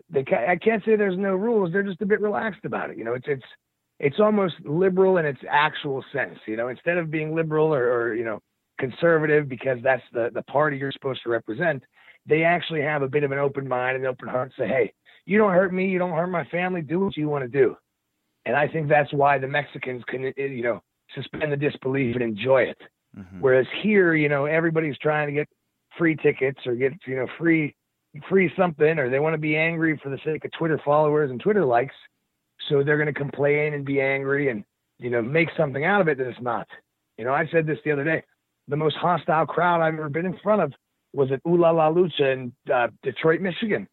they. I can't say there's no rules. They're just a bit relaxed about it. You know, it's it's it's almost liberal in its actual sense. You know, instead of being liberal or, or you know conservative because that's the the party you're supposed to represent, they actually have a bit of an open mind and open heart. And say, hey, you don't hurt me, you don't hurt my family. Do what you want to do. And I think that's why the Mexicans can, eh, you know, suspend the disbelief and enjoy it. Mm-hmm. Whereas here, you know, everybody's trying to get free tickets or get, you know, free free something, or they want to be angry for the sake of Twitter followers and Twitter likes. So they're going to complain and be angry and, you know, make something out of it that it's not. You know, I said this the other day. The most hostile crowd I've ever been in front of was at Ooh La La Lucha in uh, Detroit, Michigan.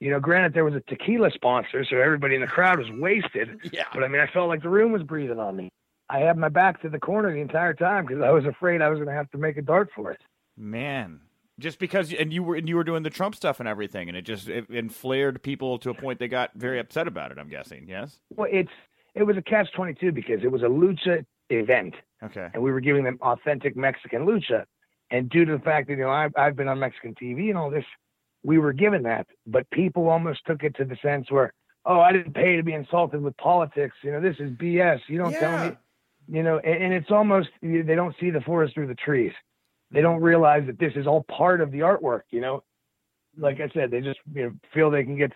You know, granted there was a tequila sponsor, so everybody in the crowd was wasted. Yeah. But I mean, I felt like the room was breathing on me. I had my back to the corner the entire time because I was afraid I was going to have to make a dart for it. Man, just because and you were and you were doing the Trump stuff and everything, and it just it, it flared people to a point they got very upset about it. I'm guessing, yes. Well, it's it was a catch twenty two because it was a lucha event. Okay. And we were giving them authentic Mexican lucha, and due to the fact that you know I've I've been on Mexican TV and all this, we were given that, but people almost took it to the sense where oh I didn't pay to be insulted with politics. You know this is BS. You don't yeah. tell me. You know, and, and it's almost they don't see the forest through the trees they don't realize that this is all part of the artwork. You know, like I said, they just you know feel they can get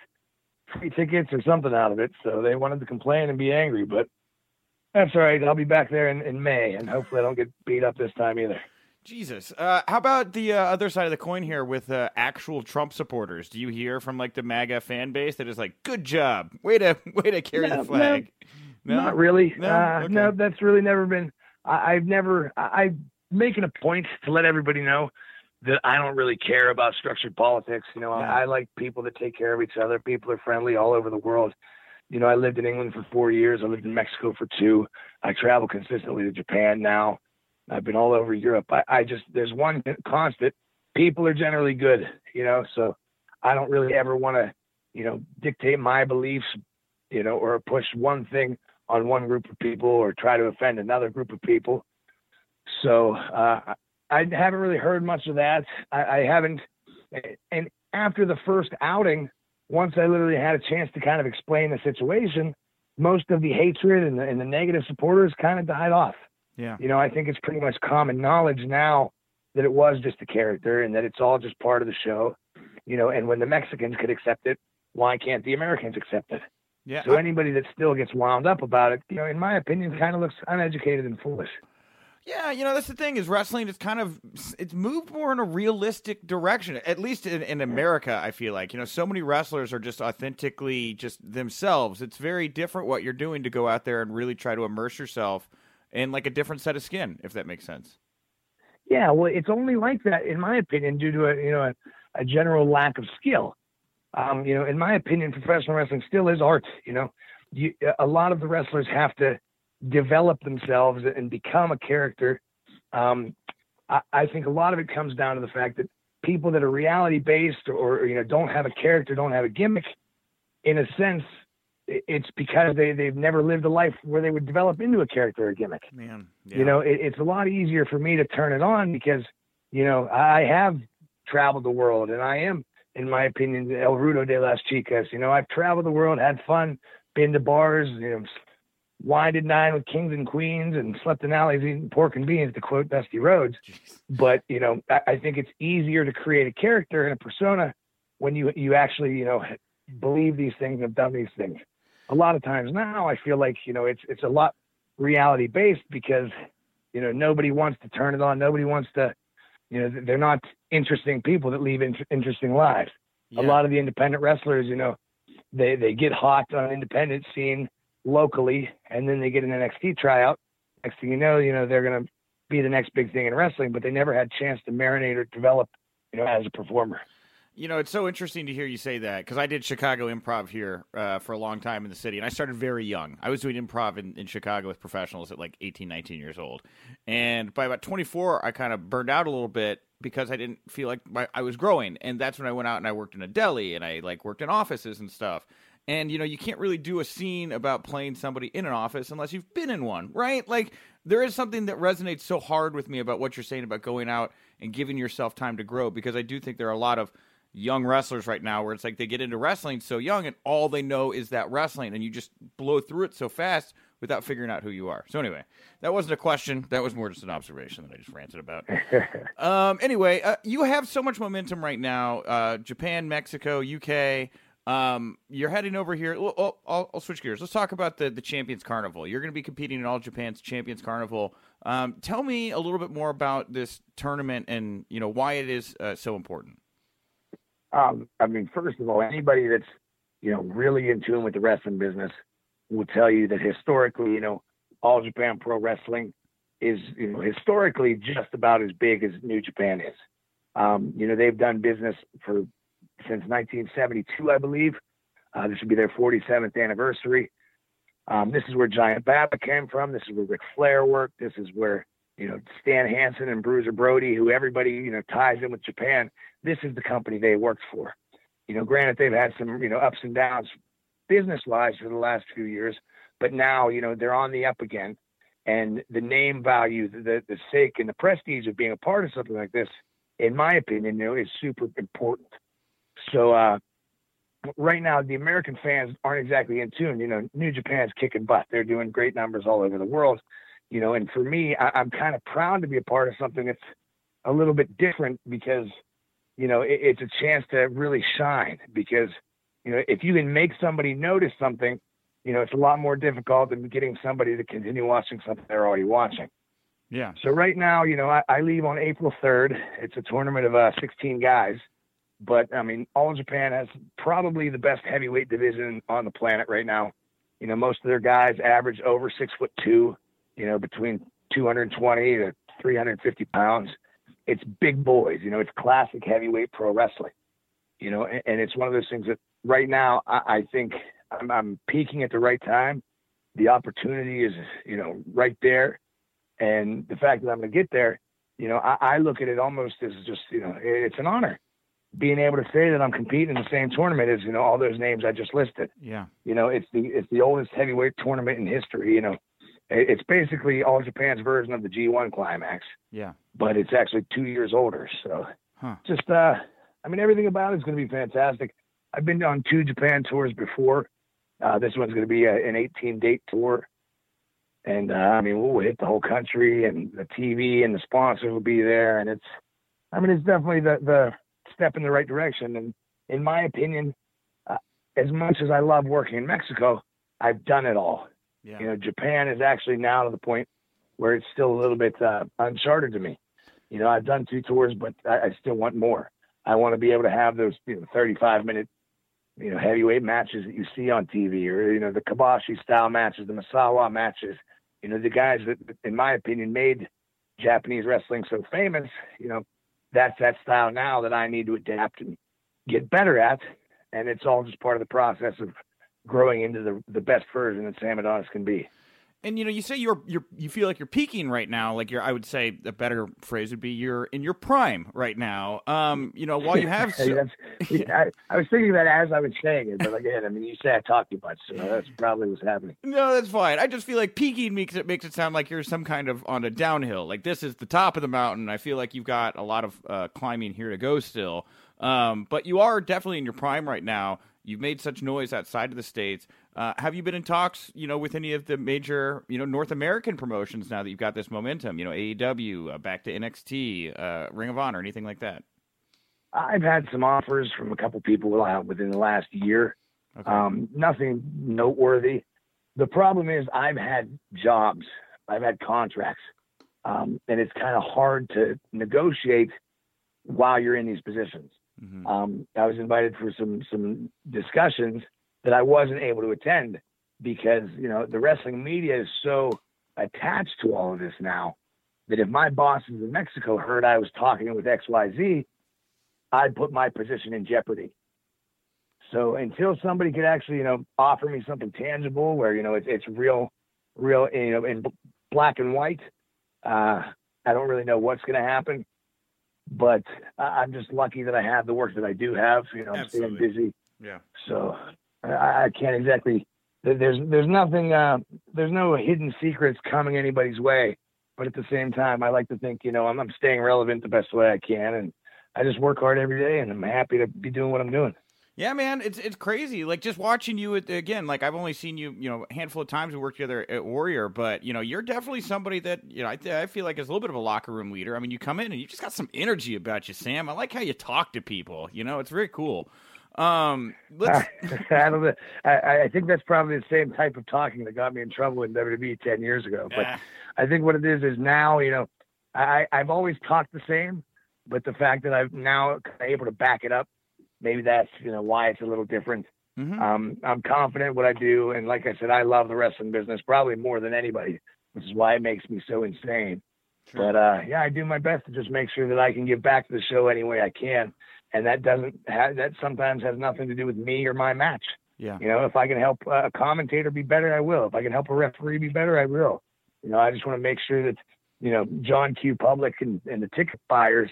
free tickets or something out of it, so they wanted to complain and be angry. But that's all right. I'll be back there in, in May, and hopefully I don't get beat up this time either. Jesus. Uh, how about the uh, other side of the coin here with uh, actual Trump supporters? Do you hear from like the MAGA fan base that is like, "Good job, way to way to carry no, the flag"? No, no? not really. No? Uh, okay. no, that's really never been. I, have never. I, making a point to let everybody know that I don't really care about structured politics. You know, yeah. I, I like people that take care of each other. People are friendly all over the world. You know, I lived in England for four years. I lived in Mexico for two. I travel consistently to Japan now. I've been all over Europe. I, I just there's one constant. People are generally good, you know, so I don't really ever want to, you know, dictate my beliefs, you know, or push one thing on one group of people or try to offend another group of people. So uh, I haven't really heard much of that. I, I haven't. And after the first outing, once I literally had a chance to kind of explain the situation, most of the hatred and the, and the negative supporters kind of died off. Yeah. You know, I think it's pretty much common knowledge now that it was just a character and that it's all just part of the show. You know, and when the Mexicans could accept it, why can't the Americans accept it? Yeah. So anybody that still gets wound up about it, you know, in my opinion, kind of looks uneducated and foolish. Yeah, you know that's the thing is wrestling is kind of it's moved more in a realistic direction. At least in, in America, I feel like you know so many wrestlers are just authentically just themselves. It's very different what you're doing to go out there and really try to immerse yourself in like a different set of skin, if that makes sense. Yeah, well, it's only like that in my opinion due to a you know a, a general lack of skill. Um, you know, in my opinion, professional wrestling still is art. You know, you, a lot of the wrestlers have to develop themselves and become a character. Um, I, I think a lot of it comes down to the fact that people that are reality based or, or you know don't have a character, don't have a gimmick, in a sense, it's because they they've never lived a life where they would develop into a character or gimmick. Man, yeah. you know, it, it's a lot easier for me to turn it on because you know I have traveled the world and I am, in my opinion, El Rudo de las Chicas. You know, I've traveled the world, had fun, been to bars, you know, wined at nine with kings and queens, and slept in alleys eating pork and beans, to quote Dusty Rhodes. Jeez. But you know, I, I think it's easier to create a character and a persona when you you actually you know believe these things and have done these things a lot of times now I feel like you know it's it's a lot reality based because you know nobody wants to turn it on. Nobody wants to you know they're not interesting people that lead in- interesting lives. Yeah. A lot of the independent wrestlers, you know, they they get hot on independent scene locally, and then they get an NXT tryout. Next thing you know, you know they're gonna be the next big thing in wrestling, but they never had chance to marinate or develop, you know, as a performer. You know, it's so interesting to hear you say that because I did Chicago improv here uh, for a long time in the city, and I started very young. I was doing improv in, in Chicago with professionals at like 18, 19 years old. And by about 24, I kind of burned out a little bit because I didn't feel like my, I was growing. And that's when I went out and I worked in a deli and I like worked in offices and stuff. And you know, you can't really do a scene about playing somebody in an office unless you've been in one, right? Like there is something that resonates so hard with me about what you're saying about going out and giving yourself time to grow because I do think there are a lot of young wrestlers right now where it's like they get into wrestling so young and all they know is that wrestling and you just blow through it so fast without figuring out who you are. So anyway, that wasn't a question. That was more just an observation that I just ranted about. um, anyway, uh, you have so much momentum right now. Uh, Japan, Mexico, UK. Um, you're heading over here. I'll, I'll, I'll, switch gears. Let's talk about the, the Champions Carnival. You're going to be competing in All Japan's Champions Carnival. Um, tell me a little bit more about this tournament and you know why it is uh, so important. Um, I mean, first of all, anybody that's you know really in tune with the wrestling business will tell you that historically, you know, All Japan Pro Wrestling is you know historically just about as big as New Japan is. Um, you know, they've done business for since 1972, I believe. Uh, this would be their 47th anniversary. Um, this is where Giant Baba came from. This is where Ric Flair worked. This is where you know Stan Hansen and Bruiser Brody, who everybody you know ties in with Japan this is the company they worked for. You know, granted they've had some, you know, ups and downs business wise for the last few years, but now, you know, they're on the up again. And the name value, the the sake and the prestige of being a part of something like this, in my opinion, you know, is super important. So uh right now the American fans aren't exactly in tune. You know, New Japan's kicking butt. They're doing great numbers all over the world. You know, and for me, I, I'm kind of proud to be a part of something that's a little bit different because you know, it, it's a chance to really shine because, you know, if you can make somebody notice something, you know, it's a lot more difficult than getting somebody to continue watching something they're already watching. Yeah. So right now, you know, I, I leave on April 3rd. It's a tournament of uh, 16 guys, but I mean, All of Japan has probably the best heavyweight division on the planet right now. You know, most of their guys average over six foot two. You know, between 220 to 350 pounds it's big boys. You know, it's classic heavyweight pro wrestling. You know, and, and it's one of those things that right now I, I think I'm, I'm peaking at the right time. The opportunity is, you know, right there, and the fact that I'm going to get there, you know, I, I look at it almost as just, you know, it's an honor being able to say that I'm competing in the same tournament as you know all those names I just listed. Yeah. You know, it's the it's the oldest heavyweight tournament in history. You know, it's basically all Japan's version of the G1 climax. Yeah. But it's actually two years older. So huh. just, uh, I mean, everything about it's going to be fantastic. I've been on two Japan tours before. Uh, this one's going to be a, an 18 date tour. And, uh, I mean, we'll hit the whole country and the TV and the sponsors will be there. And it's, I mean, it's definitely the, the step in the right direction. And in my opinion, uh, as much as I love working in Mexico, I've done it all. Yeah. You know, Japan is actually now to the point where it's still a little bit uh, uncharted to me. You know, I've done two tours, but I, I still want more. I want to be able to have those you know 35 minute you know heavyweight matches that you see on TV, or you know the Kobashi style matches, the Misawa matches. You know the guys that, in my opinion, made Japanese wrestling so famous. You know, that's that style now that I need to adapt and get better at. and it's all just part of the process of growing into the the best version that Sam Adonis can be. And you know, you say you're you're you feel like you're peaking right now. Like you're, I would say a better phrase would be you're in your prime right now. Um, you know, while you have, so, I, I, was thinking that as I was saying it, but again, I mean, you say I talk too much, so that's probably what's happening. No, that's fine. I just feel like peaking makes it makes it sound like you're some kind of on a downhill. Like this is the top of the mountain. I feel like you've got a lot of uh, climbing here to go still. Um, but you are definitely in your prime right now. You've made such noise outside of the states. Uh, have you been in talks, you know, with any of the major, you know, North American promotions now that you've got this momentum? You know, AEW, uh, back to NXT, uh, Ring of Honor, anything like that? I've had some offers from a couple people uh, within the last year. Okay. Um, nothing noteworthy. The problem is I've had jobs, I've had contracts, um, and it's kind of hard to negotiate while you're in these positions. Mm-hmm. Um, I was invited for some some discussions that I wasn't able to attend because you know the wrestling media is so attached to all of this now that if my bosses in Mexico heard I was talking with XYZ, I'd put my position in jeopardy. So until somebody could actually, you know, offer me something tangible where, you know, it's, it's real, real, you know, in black and white, uh, I don't really know what's going to happen but I'm just lucky that I have the work that I do have. You know, I'm Absolutely. staying busy. Yeah. So I, I can't exactly. There's there's nothing. Uh, there's no hidden secrets coming anybody's way. But at the same time, I like to think, you know, I'm, I'm staying relevant the best way I can, and I just work hard every day, and I'm happy to be doing what I'm doing. Yeah, man, it's it's crazy. Like just watching you at, again. Like I've only seen you, you know, a handful of times we worked together at Warrior, but you know, you're definitely somebody that you know I, I feel like is a little bit of a locker room leader. I mean, you come in and you just got some energy about you, Sam. I like how you talk to people. You know, it's very cool. Um, let's... I, don't I, I think that's probably the same type of talking that got me in trouble in WWE ten years ago. But I think what it is is now, you know, I I've always talked the same, but the fact that I'm now able to back it up maybe that's you know why it's a little different. Mm-hmm. Um, I'm confident what I do, and like I said, I love the wrestling business probably more than anybody, which is why it makes me so insane. Sure. But uh, yeah, I do my best to just make sure that I can give back to the show any way I can, and that doesn't have, that sometimes has nothing to do with me or my match. Yeah. You know, if I can help a commentator be better, I will. If I can help a referee be better, I will. You know, I just want to make sure that you know John Q. Public and, and the ticket buyers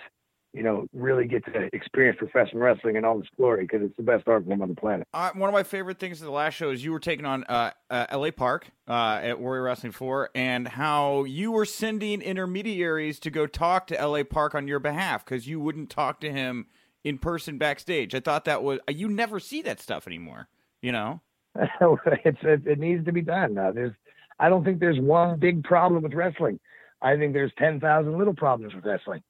you know, really get to experience professional wrestling in all its glory because it's the best art form on the planet. Uh, one of my favorite things of the last show is you were taking on uh, uh, LA Park uh, at Warrior Wrestling 4 and how you were sending intermediaries to go talk to LA Park on your behalf because you wouldn't talk to him in person backstage. I thought that was, you never see that stuff anymore, you know? it's, it, it, needs to be done. Uh, there's, I don't think there's one big problem with wrestling. I think there's 10,000 little problems with wrestling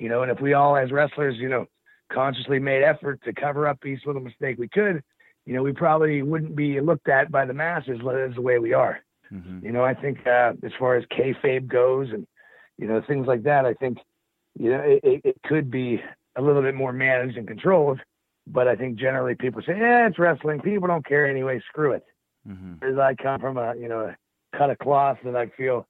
you know, and if we all as wrestlers, you know, consciously made effort to cover up each little mistake we could, you know, we probably wouldn't be looked at by the masses as the way we are. Mm-hmm. You know, I think uh, as far as kayfabe goes and you know things like that, I think you know it, it could be a little bit more managed and controlled. But I think generally people say, "Yeah, it's wrestling. People don't care anyway. Screw it." Mm-hmm. As I come from a you know a cut of cloth that I feel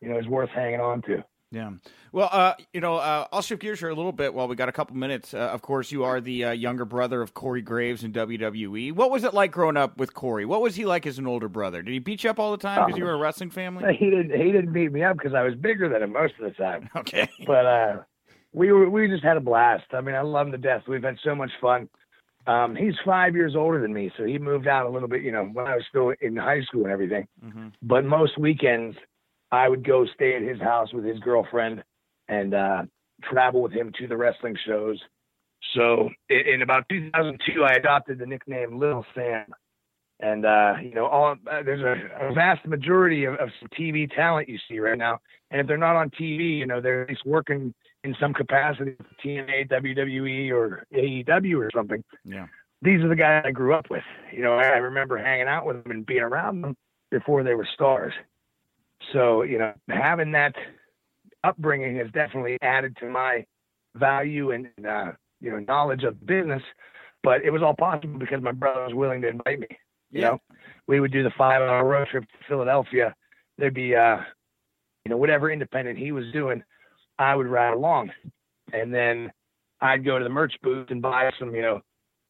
you know is worth hanging on to. Yeah. Well, uh, you know, uh, I'll shift gears here a little bit while we got a couple minutes. Uh, of course, you are the uh, younger brother of Corey Graves in WWE. What was it like growing up with Corey? What was he like as an older brother? Did he beat you up all the time because you were a wrestling family? He didn't. He didn't beat me up because I was bigger than him most of the time. Okay. But uh, we were we just had a blast. I mean, I love him to death. We've had so much fun. Um, he's five years older than me, so he moved out a little bit. You know, when I was still in high school and everything. Mm-hmm. But most weekends, I would go stay at his house with his girlfriend and uh, travel with him to the wrestling shows. So in, in about 2002, I adopted the nickname Little Sam. And uh, you know, all uh, there's a, a, vast majority of, of TV talent you see right now, and if they're not on TV, you know, they're at least working in some capacity for TNA, WWE, or AEW or something. Yeah, these are the guys I grew up with. You know, I remember hanging out with them and being around them before they were stars. So you know, having that upbringing has definitely added to my value and uh, you know knowledge of business. But it was all possible because my brother was willing to invite me. You yeah. know, we would do the five-hour road trip to Philadelphia. There'd be, uh, you know, whatever independent he was doing, I would ride along, and then I'd go to the merch booth and buy some, you know,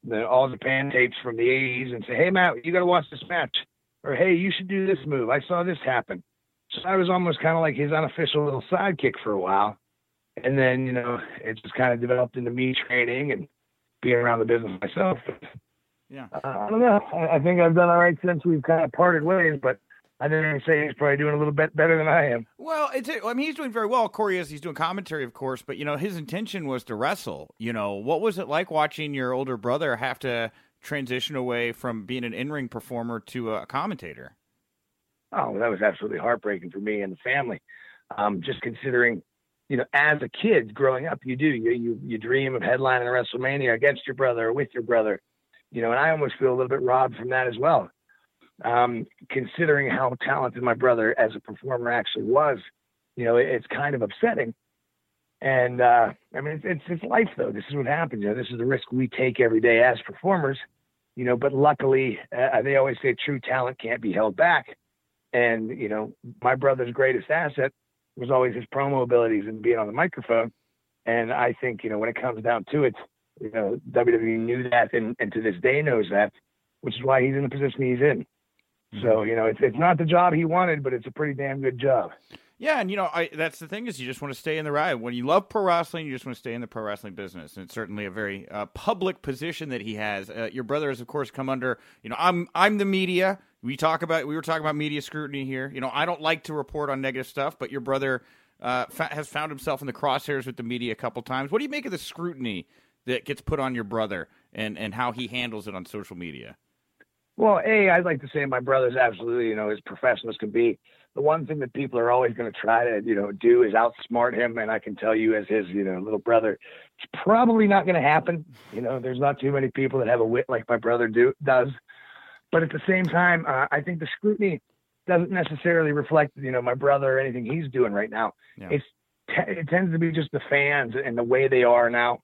the, all the pan tapes from the 80s and say, hey, Matt, you got to watch this match. Or, hey, you should do this move. I saw this happen. So I was almost kind of like his unofficial little sidekick for a while. And then, you know, it just kind of developed into me training and being around the business myself. Yeah. Uh, I don't know. I, I think I've done all right since we've kind of parted ways, but I didn't say he's probably doing a little bit better than I am. Well, it's I mean he's doing very well. Corey is he's doing commentary, of course, but you know his intention was to wrestle. You know what was it like watching your older brother have to transition away from being an in ring performer to a commentator? Oh, that was absolutely heartbreaking for me and the family. Um, just considering, you know, as a kid growing up, you do you you you dream of headlining a WrestleMania against your brother or with your brother, you know, and I almost feel a little bit robbed from that as well um, considering how talented my brother as a performer actually was, you know, it, it's kind of upsetting. And uh, I mean, it's, it's, it's life though. This is what happens. You know, this is the risk we take every day as performers. You know, but luckily, uh, they always say true talent can't be held back. And you know, my brother's greatest asset was always his promo abilities and being on the microphone. And I think you know, when it comes down to it, you know, WWE knew that, and, and to this day knows that, which is why he's in the position he's in. So mm-hmm. you know, it's it's not the job he wanted, but it's a pretty damn good job. Yeah, and you know, I, that's the thing is you just want to stay in the ride. When you love pro wrestling, you just want to stay in the pro wrestling business. And it's certainly a very uh, public position that he has. Uh, your brother has, of course, come under. You know, I'm I'm the media. We talk about we were talking about media scrutiny here. You know, I don't like to report on negative stuff, but your brother uh, fa- has found himself in the crosshairs with the media a couple times. What do you make of the scrutiny that gets put on your brother and and how he handles it on social media? Well, A, I'd like to say my brother's absolutely, you know, as professional as can be. The one thing that people are always going to try to, you know, do is outsmart him. And I can tell you, as his, you know, little brother, it's probably not going to happen. You know, there's not too many people that have a wit like my brother do does. But at the same time, uh, I think the scrutiny doesn't necessarily reflect, you know, my brother or anything he's doing right now. Yeah. It's it tends to be just the fans and the way they are now.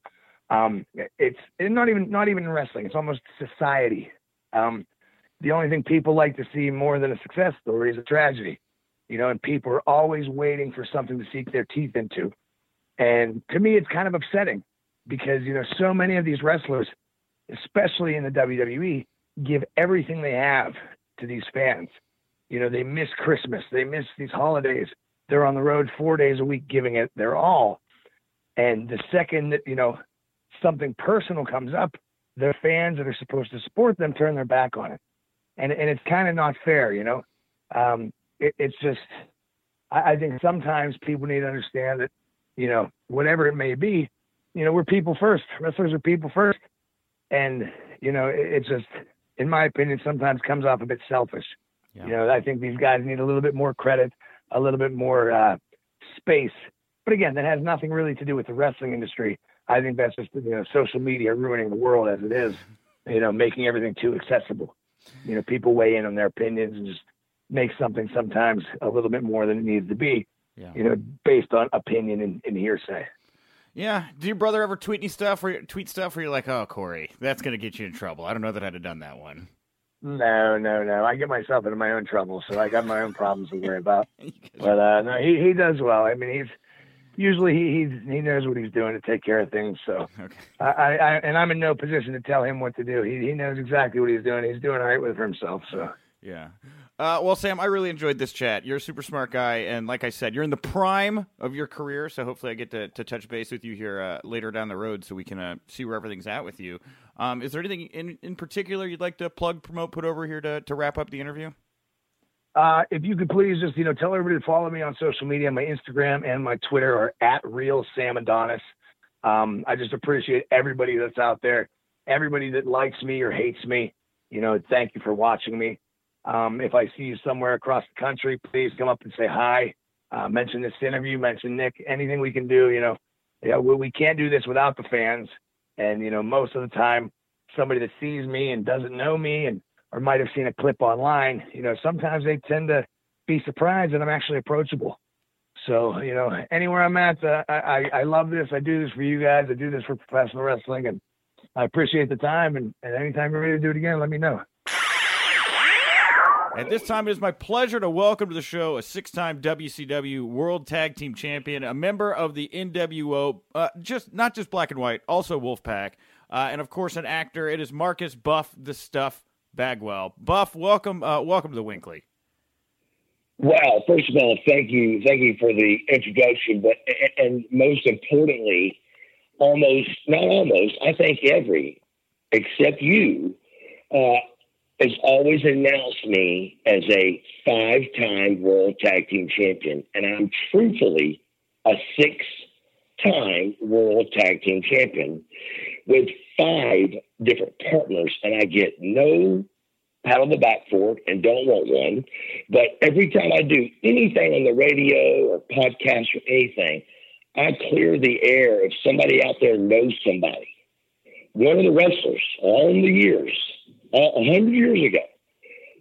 Um, it's not even not even wrestling. It's almost society. Um, the only thing people like to see more than a success story is a tragedy. You know, and people are always waiting for something to sink their teeth into. And to me, it's kind of upsetting because, you know, so many of these wrestlers, especially in the WWE, give everything they have to these fans. You know, they miss Christmas, they miss these holidays. They're on the road four days a week giving it their all. And the second that, you know, something personal comes up, their fans that are supposed to support them turn their back on it and and it's kind of not fair, you know. Um, it, it's just, I, I think sometimes people need to understand that, you know, whatever it may be, you know, we're people first. Wrestlers are people first, and you know, it, it's just, in my opinion, sometimes comes off a bit selfish. Yeah. You know, I think these guys need a little bit more credit, a little bit more uh, space. But again, that has nothing really to do with the wrestling industry. I think that's just you know social media ruining the world as it is. You know, making everything too accessible you know, people weigh in on their opinions and just make something sometimes a little bit more than it needs to be, yeah. you know, based on opinion and, and hearsay. Yeah. Did your brother ever tweet any stuff or tweet stuff where you're like, oh, Corey, that's going to get you in trouble? I don't know that I'd have done that one. No, no, no. I get myself into my own trouble, so I got my own problems to worry about. but uh, no, he he does well. I mean, he's usually he he's, he knows what he's doing to take care of things. So okay. I, I and I'm in no position to tell him what to do. He he knows exactly what he's doing. He's doing all right with himself. So yeah. Uh, well, Sam, I really enjoyed this chat. You're a super smart guy, and like I said, you're in the prime of your career. So hopefully, I get to, to touch base with you here uh, later down the road, so we can uh, see where everything's at with you. Um, is there anything in in particular you'd like to plug, promote, put over here to to wrap up the interview? Uh, if you could please just, you know, tell everybody to follow me on social media. My Instagram and my Twitter are at real Sam Adonis. Um, I just appreciate everybody that's out there, everybody that likes me or hates me. You know, thank you for watching me. Um, if I see you somewhere across the country, please come up and say hi. Uh, mention this interview, mention Nick, anything we can do. You know, yeah, we, we can't do this without the fans. And, you know, most of the time, somebody that sees me and doesn't know me and or might have seen a clip online, you know, sometimes they tend to be surprised that I'm actually approachable. So, you know, anywhere I'm at, uh, I, I love this. I do this for you guys. I do this for professional wrestling, and I appreciate the time. And, and anytime you're ready to do it again, let me know. At this time, it is my pleasure to welcome to the show a six time WCW World Tag Team Champion, a member of the NWO, uh, just not just Black and White, also Wolfpack, uh, and of course an actor. It is Marcus Buff the Stuff Bagwell. Buff, welcome, uh, welcome to the WINCLY. Well, first of all, thank you, thank you for the introduction. But and most importantly, almost not almost, I thank every except you uh, has always announced me as a five-time World Tag Team Champion, and I'm truthfully a six-time World Tag Team Champion with five different partners, and I get no pat on the back for it and don't want one. But every time I do anything on the radio or podcast or anything, I clear the air if somebody out there knows somebody. One of the wrestlers, all the years, a hundred years ago,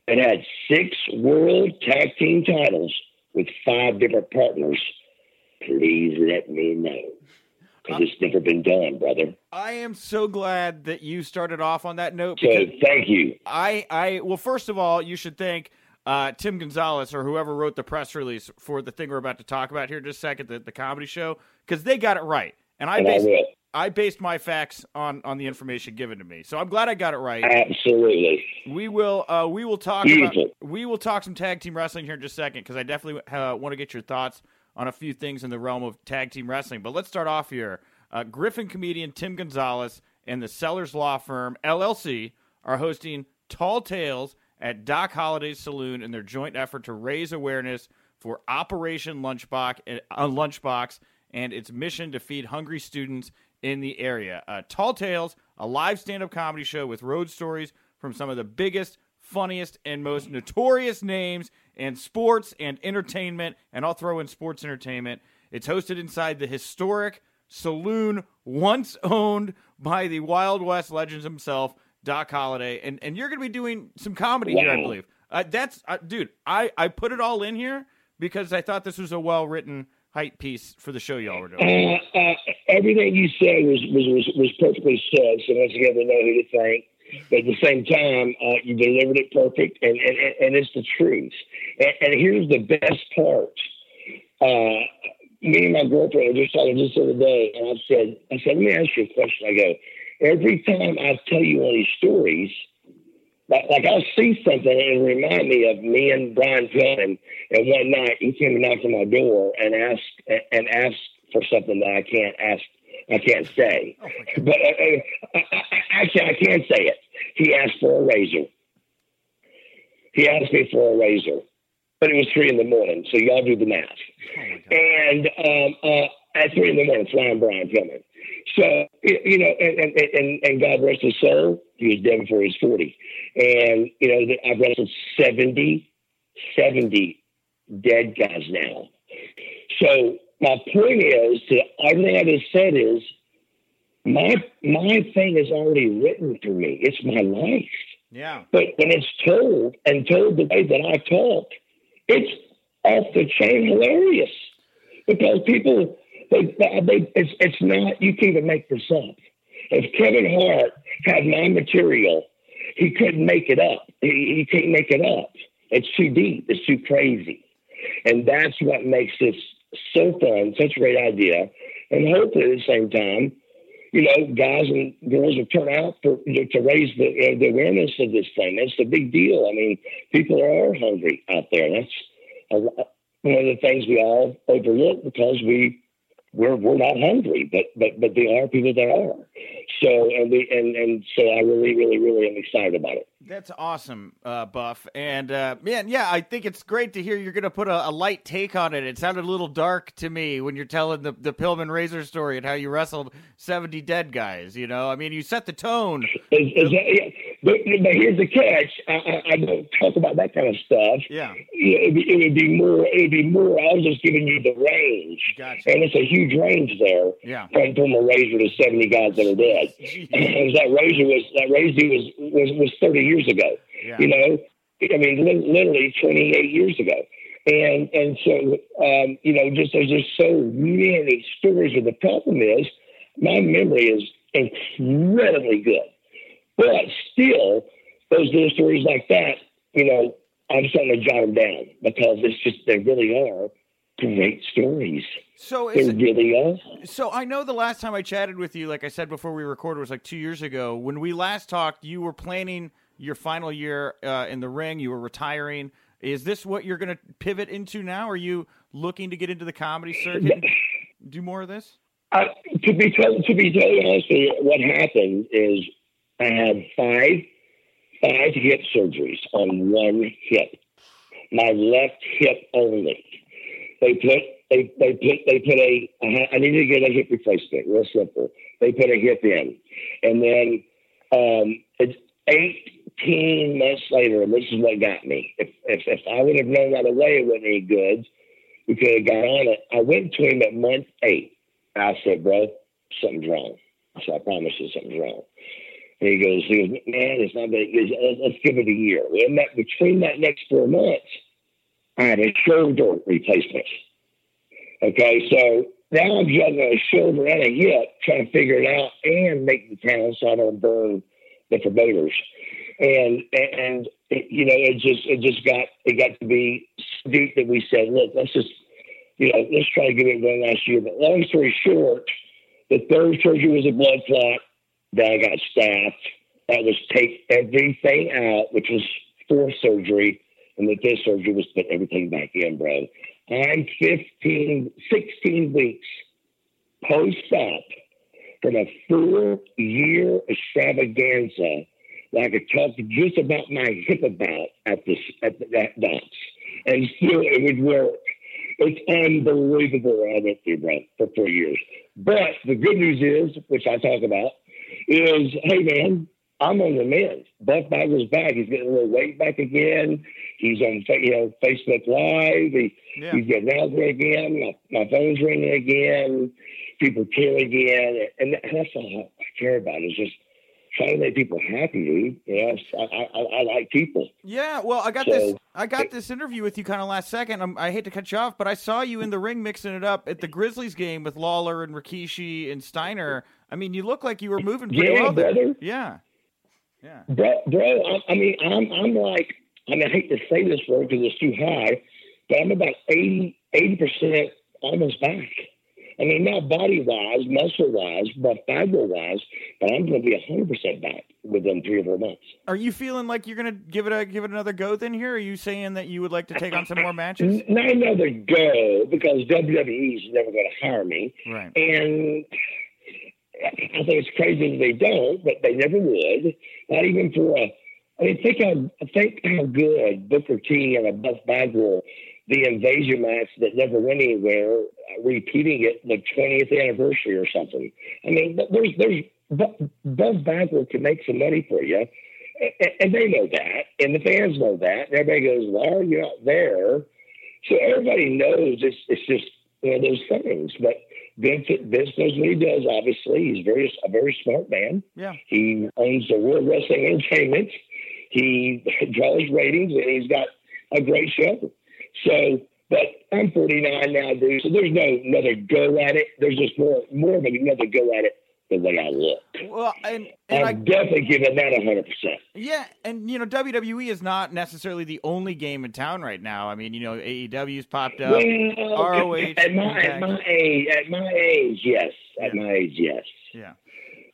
that had six world tag team titles with five different partners, please let me know because it's never been done, brother. I am so glad that you started off on that note. So thank you. I, I, well, first of all, you should thank uh, Tim Gonzalez or whoever wrote the press release for the thing we're about to talk about here in just a second, the, the comedy show, because they got it right. And I And I based my facts on on the information given to me, so I'm glad I got it right. Absolutely. We will uh, we will talk about we will talk some tag team wrestling here in just a second because I definitely uh, want to get your thoughts on a few things in the realm of tag team wrestling. But let's start off here. Uh, Griffin comedian Tim Gonzalez and the Sellers Law Firm LLC are hosting Tall Tales at Doc Holliday's Saloon in their joint effort to raise awareness for Operation Lunchbox, uh, Lunchbox and its mission to feed hungry students in the area. Uh, Tall Tales, a live stand-up comedy show with road stories from some of the biggest, funniest, and most notorious names in sports and entertainment, and I'll throw in sports entertainment. It's hosted inside the historic saloon once owned by the Wild West legends himself, Doc Holliday, and and you're going to be doing some comedy here, I believe. Uh, that's uh, dude. I I put it all in here because I thought this was a well written hype piece for the show y'all were doing. Uh, uh, everything you said was, was, was, was perfectly said. So once again, we know who to thank. But at the same time, uh, you delivered it perfect, and, and, and it's the truth. And, and here's the best part. Uh, me and my girlfriend were just talking just the other day, and I said, I said, let me ask you a question. I go, every time I tell you of these stories, like, like I'll see something and remind me of me and Brian Pillman. And one night he came and knocked on my door and asked and asked for something that I can't ask, I can't say. but uh, uh, I, I, actually, I can say it. He asked for a razor. He asked me for a razor, but it was three in the morning. So y'all do the math. and um, uh, at three in the morning, flying Brian Pillman. So you know, and, and and God rest his soul. He was dead before he was forty. And you know, I've wrestled 70, 70 dead guys now. So my point is to everything I just said is my my thing is already written for me. It's my life. Yeah. But when it's told and told the way that I talk, it's off the chain hilarious because people they, they it's it's not you can't even make this up. If Kevin Hart had my material, he couldn't make it up. He, he can't make it up. It's too deep. It's too crazy, and that's what makes this so fun. Such a great idea, and hopefully at the same time, you know, guys and girls will turn out for, to raise the, uh, the awareness of this thing. That's a big deal. I mean, people are hungry out there. That's a, one of the things we all overlook because we we're we're not hungry, but but but there are people that are. So and we and and so I really really really am excited about it. That's awesome, uh, Buff. And uh, man, yeah, I think it's great to hear you're going to put a, a light take on it. It sounded a little dark to me when you're telling the, the Pillman Razor story and how you wrestled 70 dead guys. You know, I mean, you set the tone. Is, is that, yeah. But, but here's the catch: I, I, I don't talk about that kind of stuff. Yeah. It, would be- it would be more. It would be more. I was just giving you the range, Gotcha. and it's a huge range there. Yeah. From from a razor to seventy guys that are dead. That razor was that razor was was was thirty years ago. Yeah. You know, I mean, li- literally twenty eight years ago. And and so um, you know, just there's just so many stories. But the problem is, my memory is incredibly good. But still, those little stories like that, you know, I'm starting to jot them down because it's just they really are great stories. So They it, really are. so I know the last time I chatted with you, like I said before we recorded, was like two years ago. When we last talked, you were planning your final year uh, in the ring. You were retiring. Is this what you're going to pivot into now? Are you looking to get into the comedy circuit? Do more of this? Uh, to be to, to be totally honest what happened is I had five five hip surgeries on one hip, my left hip only. They put they they put they put a I needed to get a hip replacement, real simple. They put a hip in, and then um, it's eighteen months later, and this is what got me. If if, if I would have known right away it wasn't any good, we could have got on it. I went to him at month eight. I said, bro, something's wrong. I said, I promise you something's wrong. And he goes, he goes man, it's not that. Goes, let's, give it a year. And that between that next four months, I had a shoulder replacement. Okay, so now I'm juggling a shoulder and a hip, trying to figure it out and make the town so I don't burn the promoters. And and it, you know, it just it just got it got to be deep that we said, look, let's just you know, let's try to get it done last year. But long story short, the third surgery was a blood clot. Then I got staffed. That was take everything out, which was fourth surgery. And the fifth surgery was put everything back in, bro. I'm 15, 16 weeks post-op from a four-year extravaganza that I could talk just about my hip about at this at that docs, and still it would work. It's unbelievable what I went through, bro, for four years. But the good news is, which I talk about, is hey man, I'm on the mend. Buff Bagwell's back. He's getting a little weight back again. He's on you know Facebook Live. He, Yeah. He's getting out there again. My, my phone's ringing again. People care again, and that's all I care about is just trying to make people happy, dude. You I, I, I like people. Yeah, well, I got So- this. I got this interview with you kind of last second. i I hate to cut you off, but I saw you in the ring mixing it up at the Grizzlies game with Lawler and Rikishi and Steiner. I mean, you look like you were moving pretty Yeah, well. brother. Yeah, yeah. bro, bro I, I mean, I'm, I'm like, I mean, I hate to say this word because it's too high, but I'm about 80, percent almost back. I mean, not body wise, muscle wise, but fiber wise, but I'm going to be 100% back within three or four months. Are you feeling like you're gonna give it a give it another go? Then here, are you saying that you would like to take on some more matches? Not another go because WWE's never going to hire me. Right. And I think it's crazy they don't, but they never would. Not even for a. I mean, think how think how good Booker T and a Buff Bagwell, the invasion match that never went anywhere, repeating it the twentieth anniversary or something. I mean, there's there's Bu- Buff Bagwell can make some money for you, and, and they know that, and the fans know that. And everybody goes, "Well, you're not there," so everybody knows it's it's just one of those things. But Vince, Vince knows what he does. Obviously, he's very a very smart man. Yeah. He owns the World Wrestling Entertainment. He draws ratings, and he's got a great show. So, but I'm 49 now, dude. So there's no another go at it. There's just more more of another go at it the way I look. Well, and and I'm I definitely giving that 100. percent yeah, and you know WWE is not necessarily the only game in town right now. I mean, you know AEW's popped up. Well, ROH, at my at my age, at my age, yes. At my age, yes. Yeah.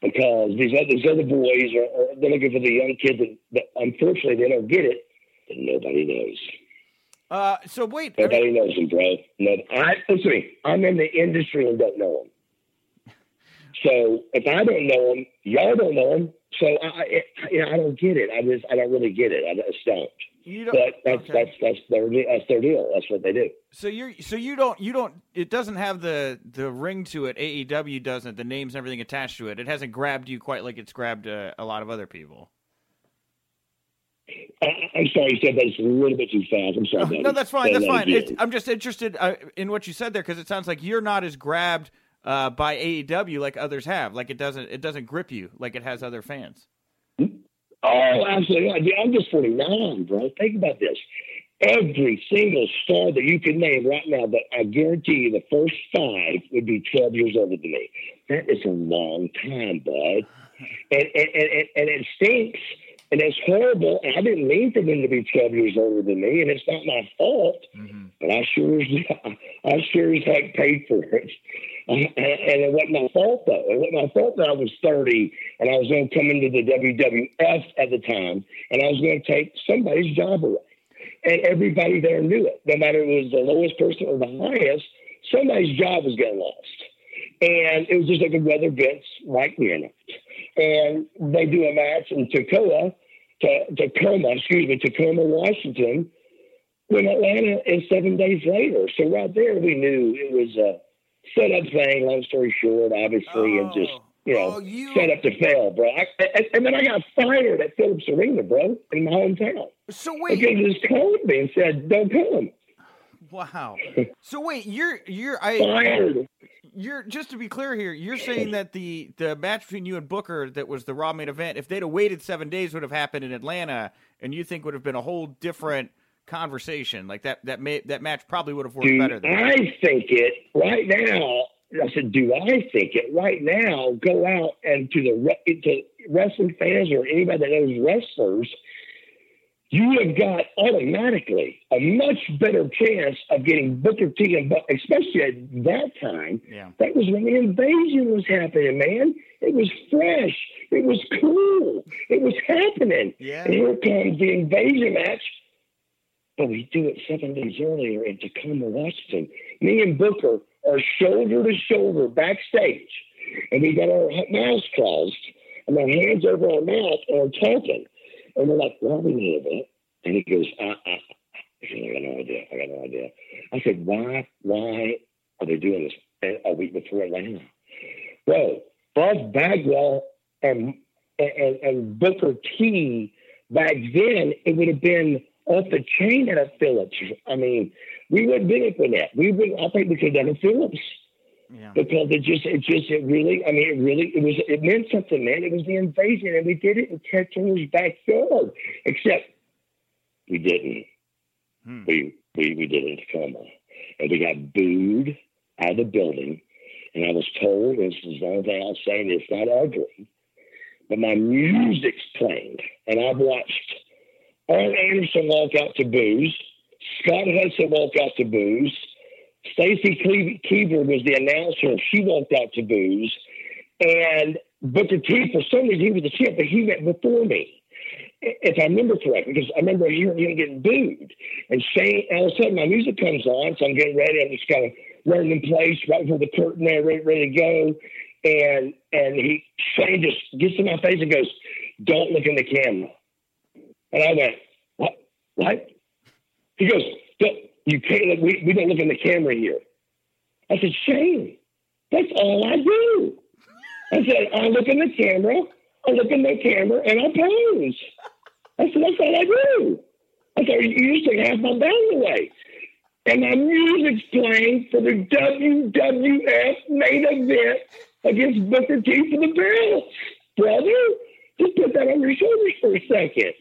because these other, these other boys are, are they're looking for the young kids that, that unfortunately they don't get it, and nobody knows. Uh, so wait, I mean, Nobody knows them, bro. No, I listen to me. I'm in the industry and don't know them. So if I don't know them, y'all don't know them. So I, I, you know, I don't get it. I just, I don't really get it. I just don't. you don't. But that's okay. that's that's their that's their deal. That's what they do. So you're so you don't you don't it doesn't have the the ring to it. AEW doesn't. The names and everything attached to it. It hasn't grabbed you quite like it's grabbed uh, a lot of other people. I, I'm sorry, you said that it's a little bit too fast. I'm sorry. No, no, that's fine. Say That's fine. It's, I'm just interested uh, in what you said there because it sounds like you're not as grabbed uh, by AEW like others have. Like it doesn't it doesn't grip you like it has other fans. Oh, absolutely. I'm just 49, bro. Think about this. Every single star that you can name right now, that I guarantee you the first five would be 12 years older than me. That is a long time, bud. And, and, and, and it stinks and it's horrible. I didn't mean for them to be 12 years older than me, and it's not my fault. Mm-hmm. But I sure as I sure as heck paid for it, and, and it wasn't my fault though. It wasn't my fault that I was 30 and I was going to come into the WWF at the time, and I was going to take somebody's job away. And everybody there knew it. No matter it was the lowest person or the highest, somebody's job was getting lost. And it was just like a weather Vince like me in it. And they do a match in Tacoma, Tacoma, excuse me, Tacoma, Washington, when Atlanta is seven days later. So right there, we knew it was a set up thing. Long story short, obviously, oh. and just you know, oh, you... set up to fail, bro. I, I, and then I got fired at Phillips Arena, bro, in my hometown. So wait, because just called me and said, "Don't come." Wow. So wait, you're you're I fired. You're just to be clear here. You're saying that the the match between you and Booker that was the Raw main event, if they'd have waited seven days, would have happened in Atlanta, and you think would have been a whole different conversation. Like that that may, that match probably would have worked Do better. Than I that. think it right now. I said, do I think it right now? Go out and to the to wrestling fans or anybody that knows wrestlers you have got automatically a much better chance of getting Booker T and especially at that time. Yeah. That was when the invasion was happening, man. It was fresh. It was cool. It was happening. Yeah. And here comes the invasion match. But we do it seven days earlier in Tacoma, Washington. Me and Booker are shoulder to shoulder backstage. And we got our mouths crossed and our hands over our mouth and we're talking. And we're like, what are we need of And he goes, uh, uh, I, I, I got no idea. I got no idea. I said, why, why are they doing this a week before Atlanta? Well, Buff Bagwell and, and, and Booker T back then, it would have been off the chain at a Phillips. I mean, we wouldn't been for that. We would, I think we could have done a Phillips. Yeah. Because it just, it just, it really, I mean, it really, it was, it meant something, man. It was the invasion, and we did it in Ted Turner's backyard. Except we didn't. Hmm. We, we, we did it in Tacoma, and we got booed out of the building. And I was told, this is the only thing I'll say, and it's not ugly, but my music's playing, and I've watched Arn Anderson walk out to boos, Scott Hudson walk out to boos. Stacy Keibler was the announcer. She walked out to boos. And Booker T, for some reason, he was the champ, but he went before me. If I remember correctly, because I remember hearing him getting booed. And Shane, all of a sudden, my music comes on, so I'm getting ready. I'm just kind of running in place right before the curtain there, ready, ready to go. And and he Shane just gets in my face and goes, "Don't look in the camera." And I went, "What? What?" He goes, Don't, you can't look, we, we don't look in the camera here. I said, Shane, that's all I do. I said, I look in the camera, I look in the camera, and I pose. I said, that's all I do. I said, you to half my band away. And my music's playing for the WWF main event against Booker T for the belt. Brother, just put that on your shoulders for a second.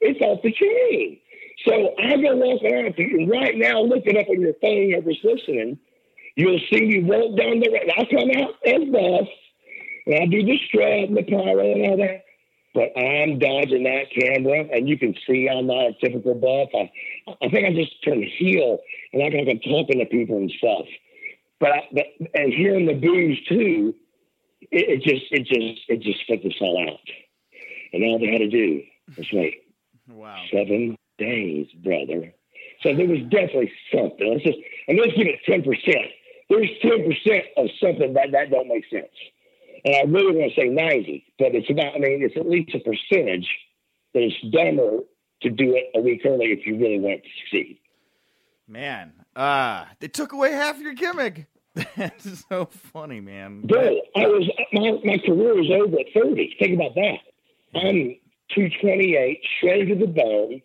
It's off the chain. So I go walking out. If you right now look it up on your phone, whoever's listening, you'll see me walk down the road. I come out as boss, and I do the strut and the pyro and all that. But I'm dodging that camera, and you can see I'm not a typical buff. I, I think I just turned heel, and I got I'm talking to people and stuff. But, I, but and hearing the boos too, it, it just it just it just spit this all out. And all they had to do was wait. Wow. Seven days, brother. So there was definitely something. Let's just and let's give it ten percent. There's ten percent of something that that don't make sense. And I really want to say ninety, but it's about. I mean, it's at least a percentage that it's dumber to do it a week early if you really want to succeed. Man, uh, they took away half your gimmick. That's so funny, man. Bro, I was my, my career was over at thirty. Think about that. I'm two twenty eight, shredded to the bone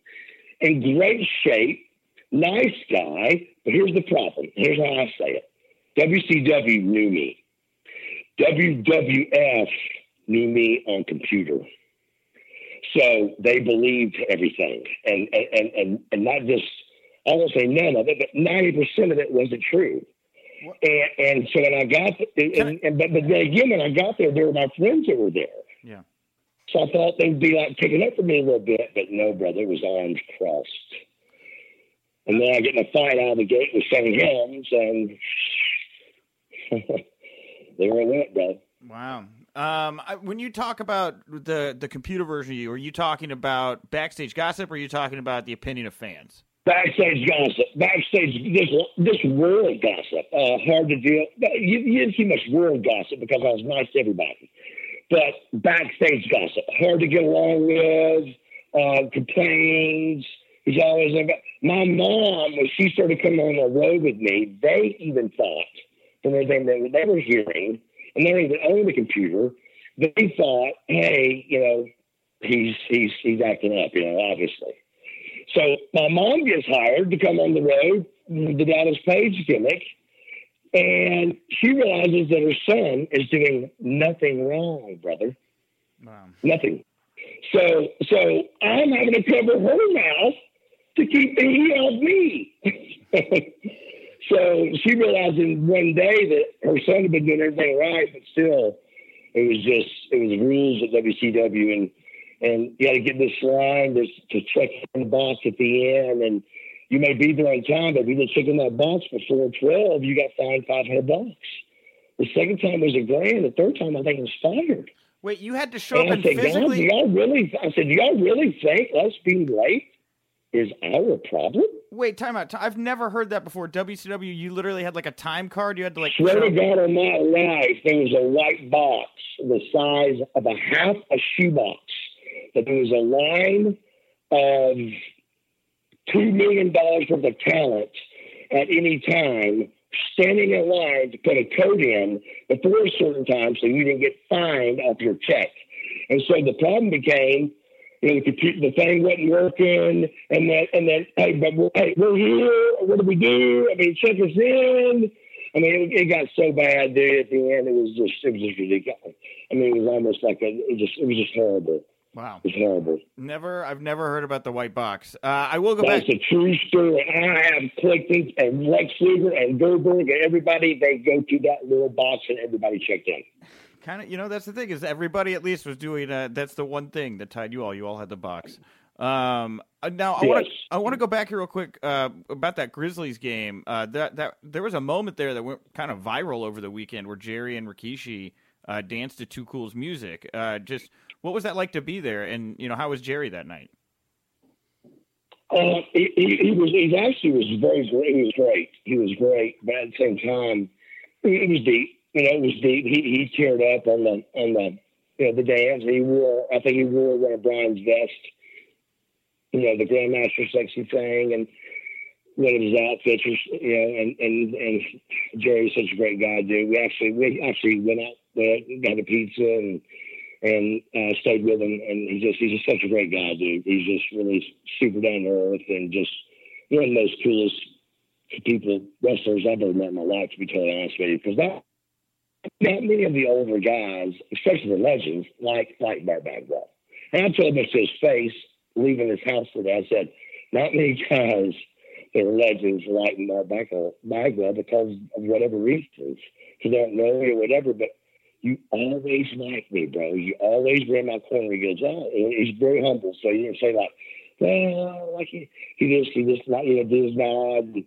in great shape, nice guy. But here's the problem. Here's how I say it. WCW knew me. WWF knew me on computer. So they believed everything. And and and, and not just I won't say none of it, but ninety percent of it wasn't true. And, and so when I got, and, and, but, but then again, when I got there, there were my friends that were there. Yeah. So I thought they'd be like picking up for me a little bit, but no, brother, it was arms crossed. And then I get in a fight out of the gate with Shane Helms, and there I went, bro. Wow. Um, when you talk about the the computer version of you, are you talking about backstage gossip, or are you talking about the opinion of fans? Backstage gossip, backstage this this world gossip. Uh, hard to deal. You, you didn't see much world gossip because I was nice to everybody, but backstage gossip, hard to get along with. Uh, complaints. He's always about. My mom, when she started coming on the road with me, they even thought from everything that they were hearing and they don't even own the computer. They thought, hey, you know, he's he's he's acting up, you know, obviously. So my mom gets hired to come on the road, the Dallas Page gimmick, and she realizes that her son is doing nothing wrong, brother. Wow. Nothing. So so I'm having to cover her mouth to keep the heat off me. So she realized in one day that her son had been doing everything right, but still, it was just it was rules at WCW, and and you got to get this line to, to check in the box at the end, and you may be there on time, but if you check in that box before twelve, you got fined five hundred bucks. The second time was a grand. The third time, I think, it was fired. Wait, you had to show and up and said, physically. do y'all really? I said, do y'all really think us being late is our problem? Wait, time out. I've never heard that before. WCW, you literally had like a time card. You had to like. Swear to God on my life, there was a white box the size of a half a shoebox. That there was a line of two million dollars worth of talent at any time standing in line to put a code in before a certain time so you didn't get fined off your check. And so the problem became you know, the computer, the thing wasn't working, and then and then hey, but we're, hey, we're here. What do we do? I mean, check us in. I mean, it, it, got so bad, dude. At the end, it was just it was just ridiculous. I mean, it was almost like a it just it was just horrible. Wow, it's horrible. Never, I've never heard about the white box. Uh, I will go That's back. That's a true story. I have Clifton and Lex Luger and Goldberg and everybody. They go to that little box and everybody checked in kind of you know that's the thing is everybody at least was doing uh, that's the one thing that tied you all you all had the box um uh, now i want to i want to go back here real quick uh, about that grizzlies game uh, that that there was a moment there that went kind of viral over the weekend where jerry and rikishi uh, danced to Too Cool's music uh, just what was that like to be there and you know how was jerry that night uh, he, he, was he actually was very great he was great he was great but at the same time it was deep you know, it was deep. He he teared up on the on the you know the dance. He wore I think he wore one of Brian's vest. You know, the Grandmaster sexy thing and one of his outfits you know, and and and Jerry's such a great guy, dude. We actually we actually went out got a pizza and and uh, stayed with him. And he's just he's just such a great guy, dude. He's just really super down to earth and just one of the most coolest people wrestlers I've ever met in my life. To be totally honest with you, because that not many of the older guys, especially the legends, like like Buff Bagwell. And I told him to his face, leaving his house today, I said, not many guys that legends like Buff Bagwell, because of whatever reasons. He don't know or whatever, but you always like me, bro. You always ran my corner. He goes, oh, he's very humble. So you didn't say like, well, like he, he just, he just, like, you know, did his nod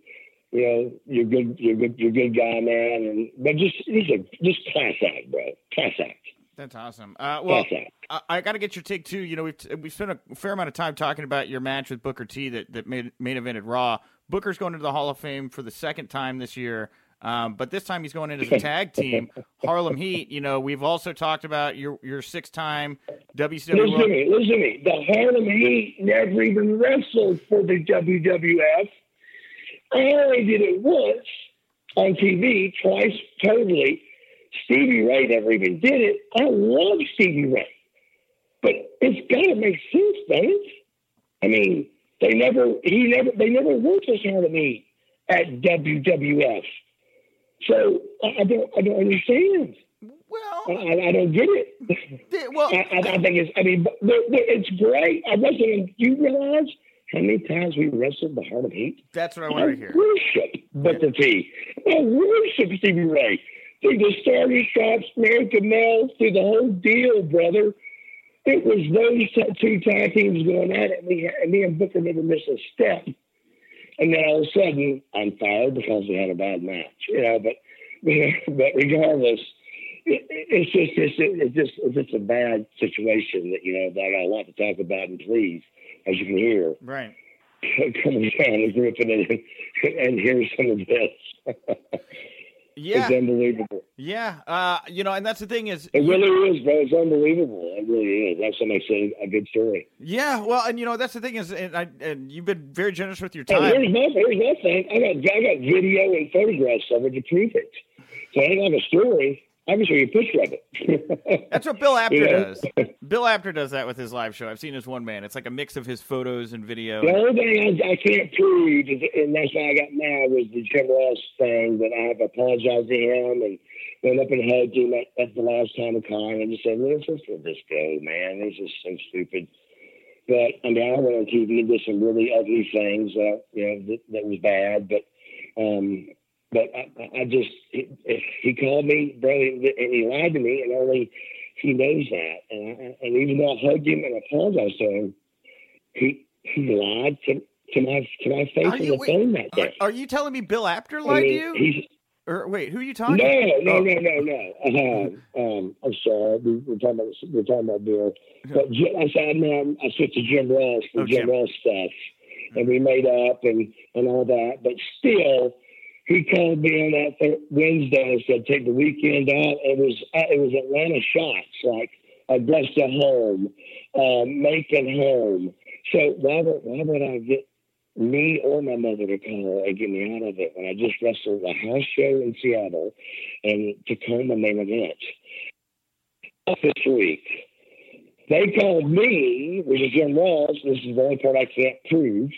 you know, you're good, you're good, you're a good guy, man. And but just he's a just class act, bro. Class act. That's awesome. Uh, well, I, I got to get your take too. You know, we've we spent a fair amount of time talking about your match with Booker T that that made main evented Raw. Booker's going into the Hall of Fame for the second time this year. Um, but this time he's going in as a tag team, Harlem Heat. You know, we've also talked about your your six time WCW. Listen to me, listen to me. The Harlem Heat never even wrestled for the WWF. I only did it once on TV, twice totally. Stevie Ray never even did it. I love Stevie Ray, but it's got to make sense, doesn't it? I mean, they never, he never, they never worked as hard at me at WWF. So I, don't, I don't understand. Well, I, I don't get it. Well, I, I, think it's. I mean, it's great. I. Do you realize how many times we wrestled the Harlem Heat? That's what I want to hear. Worship Booker T. I worship Stevie Ray. Through the starter shots, American Mel, through the whole deal, brother. it was those two tag teams going at it. Me, me and Booker never missed a step. And then all of a sudden, I'm fired because we had a bad match. You know, but but regardless, it, it's just it's, it's just it's just a bad situation that you know that I want to talk about and please, as you can hear, right, coming down and it and, and hear some of this. Yeah, it's unbelievable. Yeah, uh, you know, and that's the thing is, it really is, bro. It's unbelievable. It really is. That's what makes it a good story. Yeah, well, and you know, that's the thing is, and, I, and you've been very generous with your time. Here's my here's my thing. I got I got video and photographs of it to prove it. So I have a story. I can show you picture of it. That's what Bill Apter you know? does. Bill Apter does that with his live show. I've seen his one man. It's like a mix of his photos and video. The only thing I, I can't prove, and that's why I got mad, was the Jim Ross thing that I have apologized to him and went up and hugged him at, at the last time of con and just said, let's just let this go, man. This is so stupid. But I mean, I went on TV and did some really ugly things, uh, you know, that, that was bad. But um, but I, I just he, he called me, bro, and he lied to me, and only he knows that. And I, and even though I hugged him and apologized to him, he he lied to to my to my face on the phone that day. Are, are, you telling me Bill Apter lied I mean, to you? Or wait, who are you talking? No, no, oh. no, no, no. Uh, um, I'm sorry. We, are talking about we're talking about Bill. But Jim, I said, man, I switched to Jim Ross for oh, Jim, Jim Ross stuff, and we made up and and all that. But still, he called me on that th- Wednesday and said, take the weekend out. It was, uh, it was Atlanta shots, like Augusta home, uh, Macon home. So why would, why would I get me or my mother to call and get me out of it when I just wrestled a house show in Seattle and Tacoma main event this week? They called me, which is Jim Ross, this is the only part I can't prove,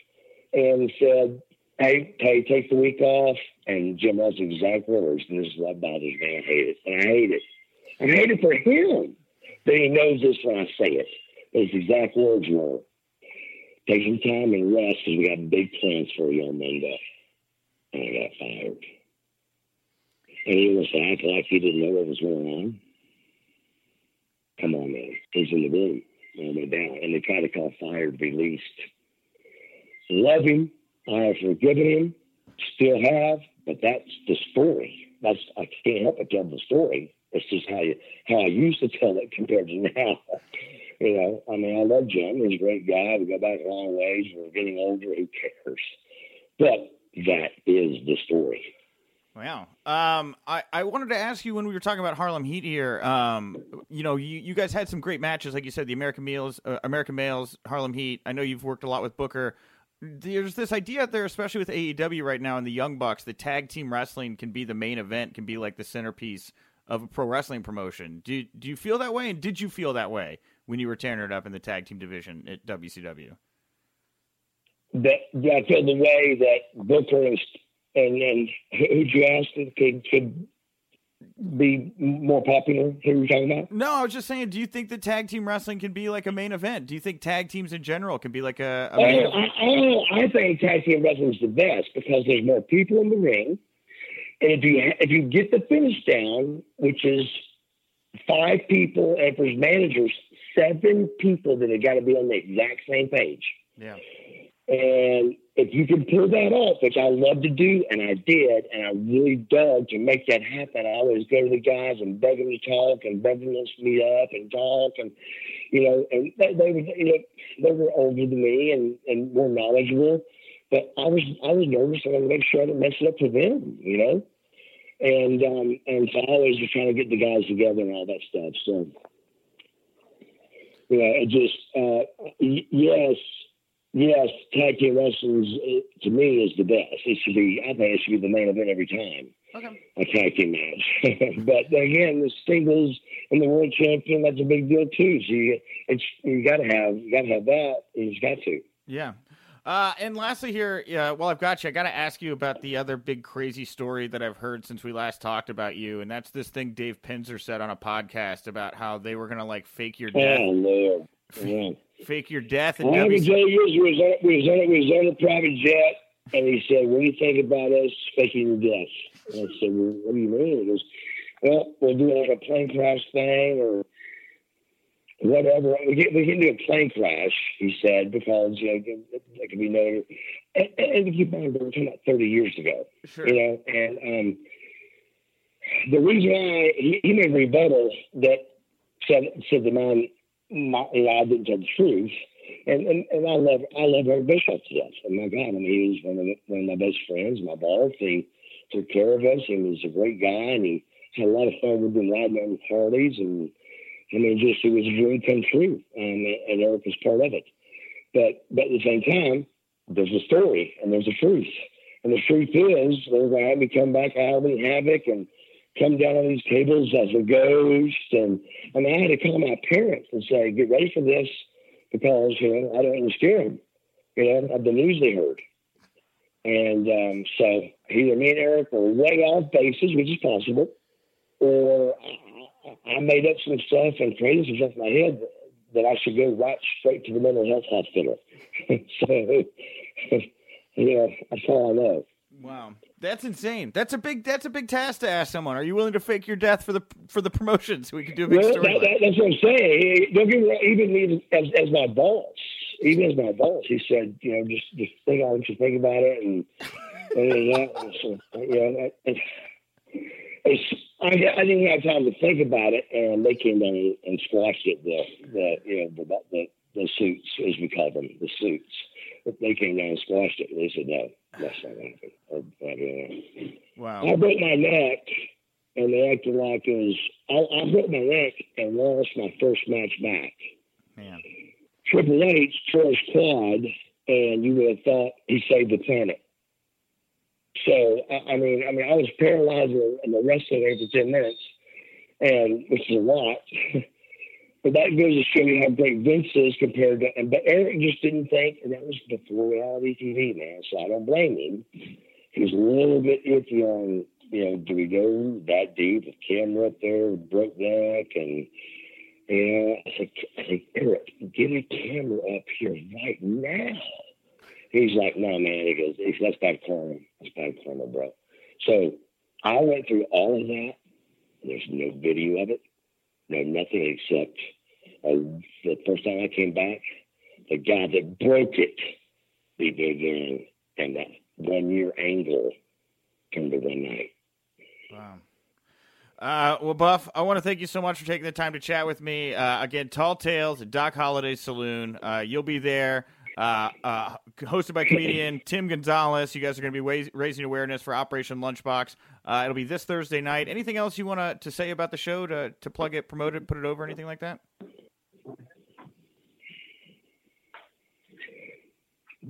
and said, hey, hey, take the week off. And Jim Ross' exact words, and this is what bothers me. I hate it. And I hate it. I hate it for him that he knows this when I say it. His exact words were, take some time and rest because we got big plans for you on Monday. And I got fired. And he was acting like he didn't know what was going on. Come on, man. He's in the room. I went down. And they tried to call fire to be released. Love him I have forgiven him, still have, but that's the story. That's I can't help but tell the story. It's just how you how I used to tell it compared to now. you know, I mean, I love Jim. He's a great guy. We go back a long ways. We're getting older. Who cares? But that is the story. Wow. Um, I, I wanted to ask you when we were talking about Harlem Heat here. Um, you know, you, you guys had some great matches, like you said, the American Meals, uh, American Males, Harlem Heat. I know you've worked a lot with Booker there's this idea out there, especially with AEW right now and the Young Bucks, that tag team wrestling can be the main event, can be like the centerpiece of a pro wrestling promotion. Do do you feel that way? And did you feel that way when you were tearing it up in the tag team division at WCW? That the way that Booker and and, and you asked could could be more popular? Who are you talking about? No, I was just saying. Do you think that tag team wrestling can be like a main event? Do you think tag teams in general can be like a? a oh, I, I, I think tag team wrestling is the best because there's more people in the ring, and if you if you get the finish down, which is five people, and for managers, seven people that have got to be on the exact same page. Yeah. And if you can pull that off, which I love to do, and I did, and I really dug to make that happen, I always go to the guys and beg them to talk and beg them to meet up and talk, and you know, and they, they were you know they were older than me and and more knowledgeable, but I was I was nervous I wanted to make sure I didn't mess it up for them, you know, and um and so I always was trying to get the guys together and all that stuff. So yeah, it just uh, y- yes Yes, tag team wrestling to me is the best. It should be. I think it should be the main event every time. Okay. A tag team match, but again, the singles and the world champion that's a big deal too. So you, it's you got to have you got to have that. You just got to. Yeah. Uh, and lastly, here, uh, while I've got you, I got to ask you about the other big crazy story that I've heard since we last talked about you, and that's this thing Dave Penzer said on a podcast about how they were going to like fake your death. Oh Lord! Yeah fake your death. Can tell you was, on, was on, was on a private jet, and he said, "What do you think about us faking your death?" And I said, well, "What do you mean?" He goes, "Well, we'll do like a plane crash thing, or whatever. We can, we get into a plane crash, he said, because you know it could be noted. And, and if you mind, we're talking about thirty years ago, Sure. you know. And um, the reason why he, he made a rebuttal that said said the man lied didn't tell the truth. And, and and I love I love Eric Bischoff to death. Oh my God, I mean he was one of one of my best friends, my boss. He took care of us. He was a great guy, and he had a lot of fun with them riding on parties and I mean, just it was a dream come true, and, and Eric was part of it. But but at the same time, there's a story and there's a truth, and the truth is they're going to have me come back out and havoc and come down on these tables as a ghost, and I mean, I had to call my parents and say, get ready for this because you know I don't them, you know, of the news they heard. And um, so either me and Eric are way off bases, which is possible, or I made up some stuff and created some stuff in my head that I should go right straight to the mental health hospital. so, you know, that's all I know. Wow, that's insane. That's a big. That's a big task to ask someone. Are you willing to fake your death for the for the promotion so we can do a big Well, story? that, that, that's what I'm saying. Don't get me even as, as my boss, even as my boss, he said, you know, just just think on just think about it, and and, and, and so, you know, and, it's, I, I didn't have time to think about it, and they came down and, and squashed it. The the you know the, the the suits, as we call them, the suits. They came down and squashed it. They said, no, that's not going to happen. Or, I don't uh, wow. I broke my neck, and they acted like it was. I, I broke my neck and lost my first match back. Man. Triple H tore his quad, and you would have thought he saved the planet. So I, I mean, I mean, I was paralyzed in in the wrestling ring for ten minutes, and which is a lot. but that goes to show you how great Vince is compared to. And but Eric just didn't think, and that was before reality TV, man. So I don't blame him. He was a little bit iffy on, you know, do we go that deep with camera up there, broke neck, and you know, I said, I said, Eric, get a camera up here right now. He's like, no, man. He goes, that's bad karma. That's bad karma, bro. So I went through all of that. There's no video of it, no nothing except uh, the first time I came back, the guy that broke it beat me again, and that one year angle turned to one night. Wow. Uh, well, Buff, I want to thank you so much for taking the time to chat with me. Uh, again, Tall Tales Doc Holliday Saloon. Uh, you'll be there. Uh, uh, hosted by comedian Tim Gonzalez. You guys are going to be raising awareness for Operation Lunchbox. Uh, it'll be this Thursday night. Anything else you want to, say about the show to, to plug it, promote it, put it over, anything like that?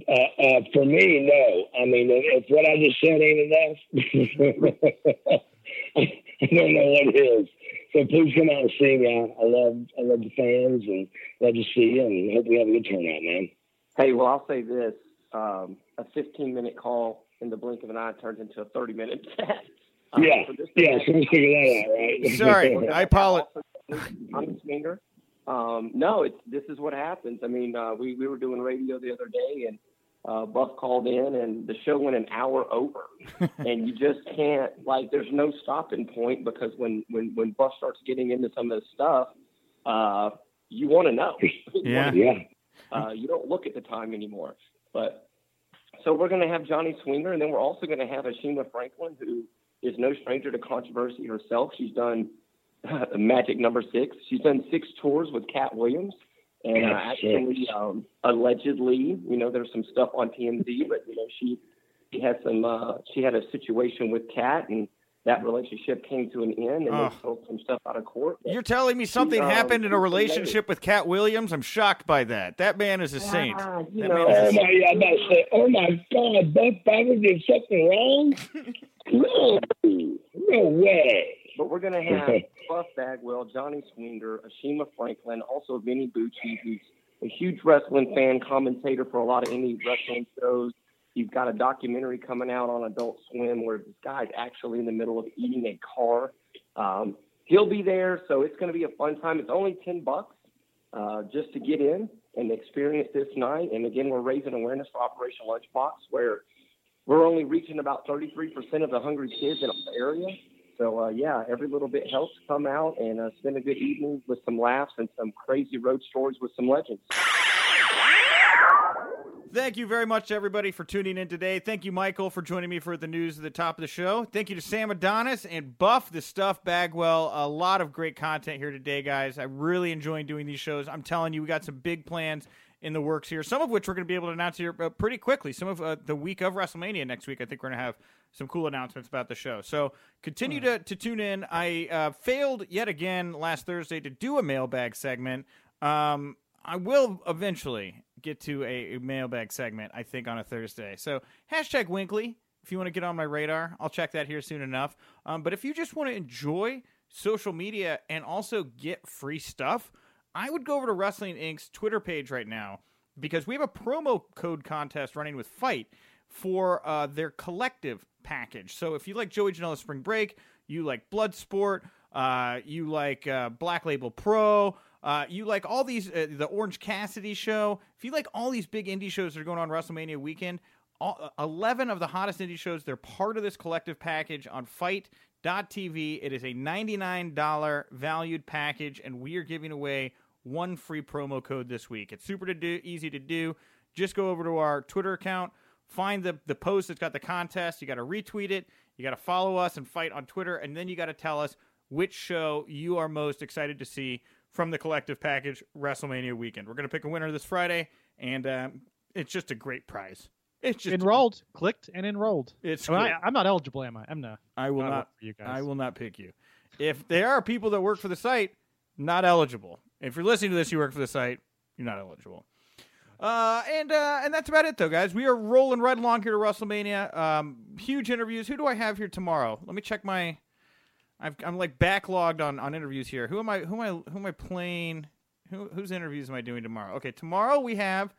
Uh, uh, for me, no. I mean, if, if what I just said ain't enough, I don't know what is. So please come out and see me. I, I love, I love the fans and love to see you, and hope we have a good turnout, man. Hey, well, I'll say this: um, a 15-minute call in the blink of an eye turns into a 30-minute chat. Um, yeah, so yeah. So let's figure that out, right? Sorry, I apologize. I'm a swinger. Um, no, it's this is what happens. I mean, uh, we we were doing radio the other day, and uh, Buff called in, and the show went an hour over, and you just can't like. There's no stopping point because when when when Buff starts getting into some of this stuff, uh, you want to know. Yeah. yeah. Uh, you don't look at the time anymore. But so we're going to have Johnny Swinger, and then we're also going to have Ashima Franklin, who is no stranger to controversy herself. She's done Magic Number Six. She's done six tours with Katt Williams, and uh, actually, um, allegedly, you know, there's some stuff on TMZ, but you know, she she had some uh, she had a situation with Katt, and that relationship came to an end, and Oh. they pulled some stuff out of court. You're telling me something um, happened in a relationship with Katt Williams? I'm shocked by that. That man is a saint. Ah, That know, man is Oh my! I'm about to say, oh my God, Buff Bagwell did something wrong? No, no way. But we're going to have Buff Bagwell, Johnny Swinger, Ashima Franklin, also Vinny Bucci, who's a huge wrestling fan, commentator for a lot of indie wrestling shows. You've got a documentary coming out on Adult Swim where this guy's actually in the middle of eating a car. Um, he'll be there, so it's going to be a fun time. It's only ten bucks uh, just to get in and experience this night. And again, we're raising awareness for Operation Lunchbox, where we're only reaching about 33% of the hungry kids in the area. So uh, yeah, every little bit helps. Come out and uh, spend a good evening with some laughs and some crazy road stories with some legends. Thank you very much to everybody for tuning in today. Thank you, Michael, for joining me for the news at the top of the show. Thank you to Sam Adonis and Buff the Stuff Bagwell. A lot of great content here today, guys. I really enjoy doing these shows. I'm telling you, we got some big plans in the works here, some of which we're going to be able to announce here uh, pretty quickly. Some of uh, the week of WrestleMania next week, I think we're going to have some cool announcements about the show. So continue to, to tune in. I uh, failed yet again last Thursday to do a mailbag segment. Um, I will eventually get to a, mailbag segment, I think, on a Thursday. So hashtag WINCLY, if you want to get on my radar, I'll check that here soon enough. Um, but if you just want to enjoy social media and also get free stuff, I would go over to Wrestling Inc.'s Twitter page right now because we have a promo code contest running with FITE for uh, their collective package. So if you like Joey Janela Spring Break, you like Bloodsport, uh, you like uh, Black Label Pro, uh, you like all these, uh, the Orange Cassidy show. If you like all these big indie shows that are going on WrestleMania weekend, all, 11 of the hottest indie shows, they're part of this collective package on FITE.tv. It is a $99 valued package, and we are giving away one free promo code this week. It's super to do, easy to do. Just go over to our Twitter account, find the, the post that's got the contest. You got to retweet it. You got to follow us and FITE on Twitter, and then you got to tell us which show you are most excited to see from the collective package WrestleMania weekend. We're going to pick a winner this Friday, and um, it's just a great prize. It's just enrolled, clicked, and enrolled. It's. I am not eligible, am I? I'm not. I will not. you guys. I will not pick you. If there are people that work for the site, not eligible. If you're listening to this, you work for the site, you're not eligible. Uh, and uh, and that's about it, though, guys. We are rolling right along here to WrestleMania. Um, huge interviews. Who do I have here tomorrow? Let me check my i am like backlogged on, on interviews here. Who am I? Who am I? Who am I playing? Who whose interviews am I doing tomorrow? Okay, tomorrow we have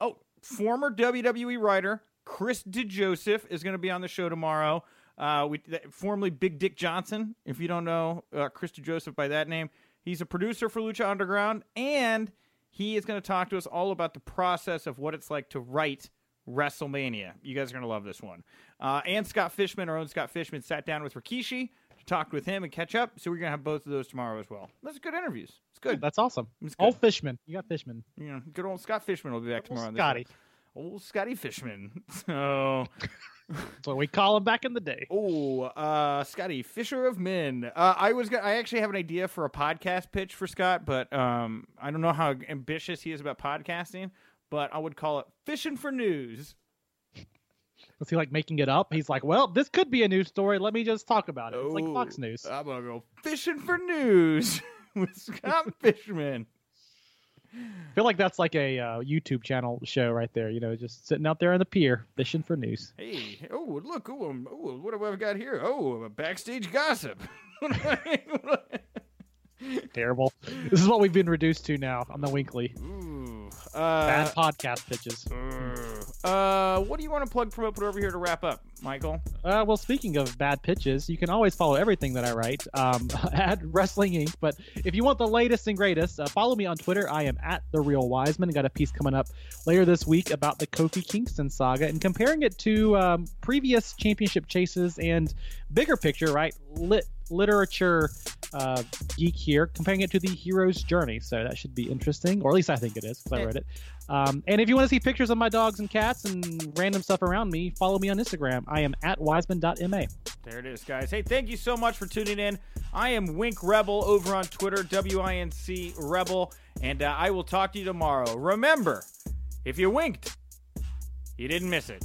oh former WWE writer Chris DeJoseph is going to be on the show tomorrow. Uh, we formerly Big Dick Johnson. If you don't know uh, Chris DeJoseph by that name, he's a producer for Lucha Underground, and he is going to talk to us all about the process of what it's like to write WrestleMania. You guys are going to love this one. Uh, and Scott Fishman, our own Scott Fishman, sat down with Rikishi talked with him and catch up. So we're gonna have both of those tomorrow as well. That's good interviews. It's good. that's awesome. It's good. Old Fishman. You got Fishman. Yeah, good old Scott Fishman will be back tomorrow. Scotty. Old Scotty Fishman. So that's what we call him back in the day. Oh, uh, Scotty Fisher of Men. Uh, I was. I actually have an idea for a podcast pitch for Scott, but um, I don't know how ambitious he is about podcasting. But I would call it "Fishing for News." Was he like making it up? He's like, well, this could be a news story. Let me just talk about it. It's like Fox News. I'm gonna go fishing for news with Scott Fishman. I feel like that's like a uh, YouTube channel show right there. You know, just sitting out there on the pier fishing for news. Hey, oh look, oh, um, oh what have I got here? Oh, a backstage gossip. Terrible. This is what we've been reduced to now on the WINCLY. Ooh, uh, Bad podcast pitches. Uh, what do you want to plug from over here to wrap up, Michael? Uh, well, speaking of bad pitches, you can always follow everything that I write um, at Wrestling Inc. But if you want the latest and greatest, uh, follow me on Twitter. I am at the Real Wiseman. Got a piece coming up later this week about the Kofi Kingston saga and comparing it to um, previous championship chases and bigger picture, right? Lit literature uh, geek here, comparing it to the hero's journey. So that should be interesting, or at least I think it is because I read it. Um, and if you want to see pictures of my dogs and cats and random stuff around me, follow me on Instagram. I am at wiseman.ma. There it is, guys. Hey, thank you so much for tuning in. I am Wink Rebel over on Twitter, W I N C Rebel, and uh, I will talk to you tomorrow. Remember, if you winked, you didn't miss it.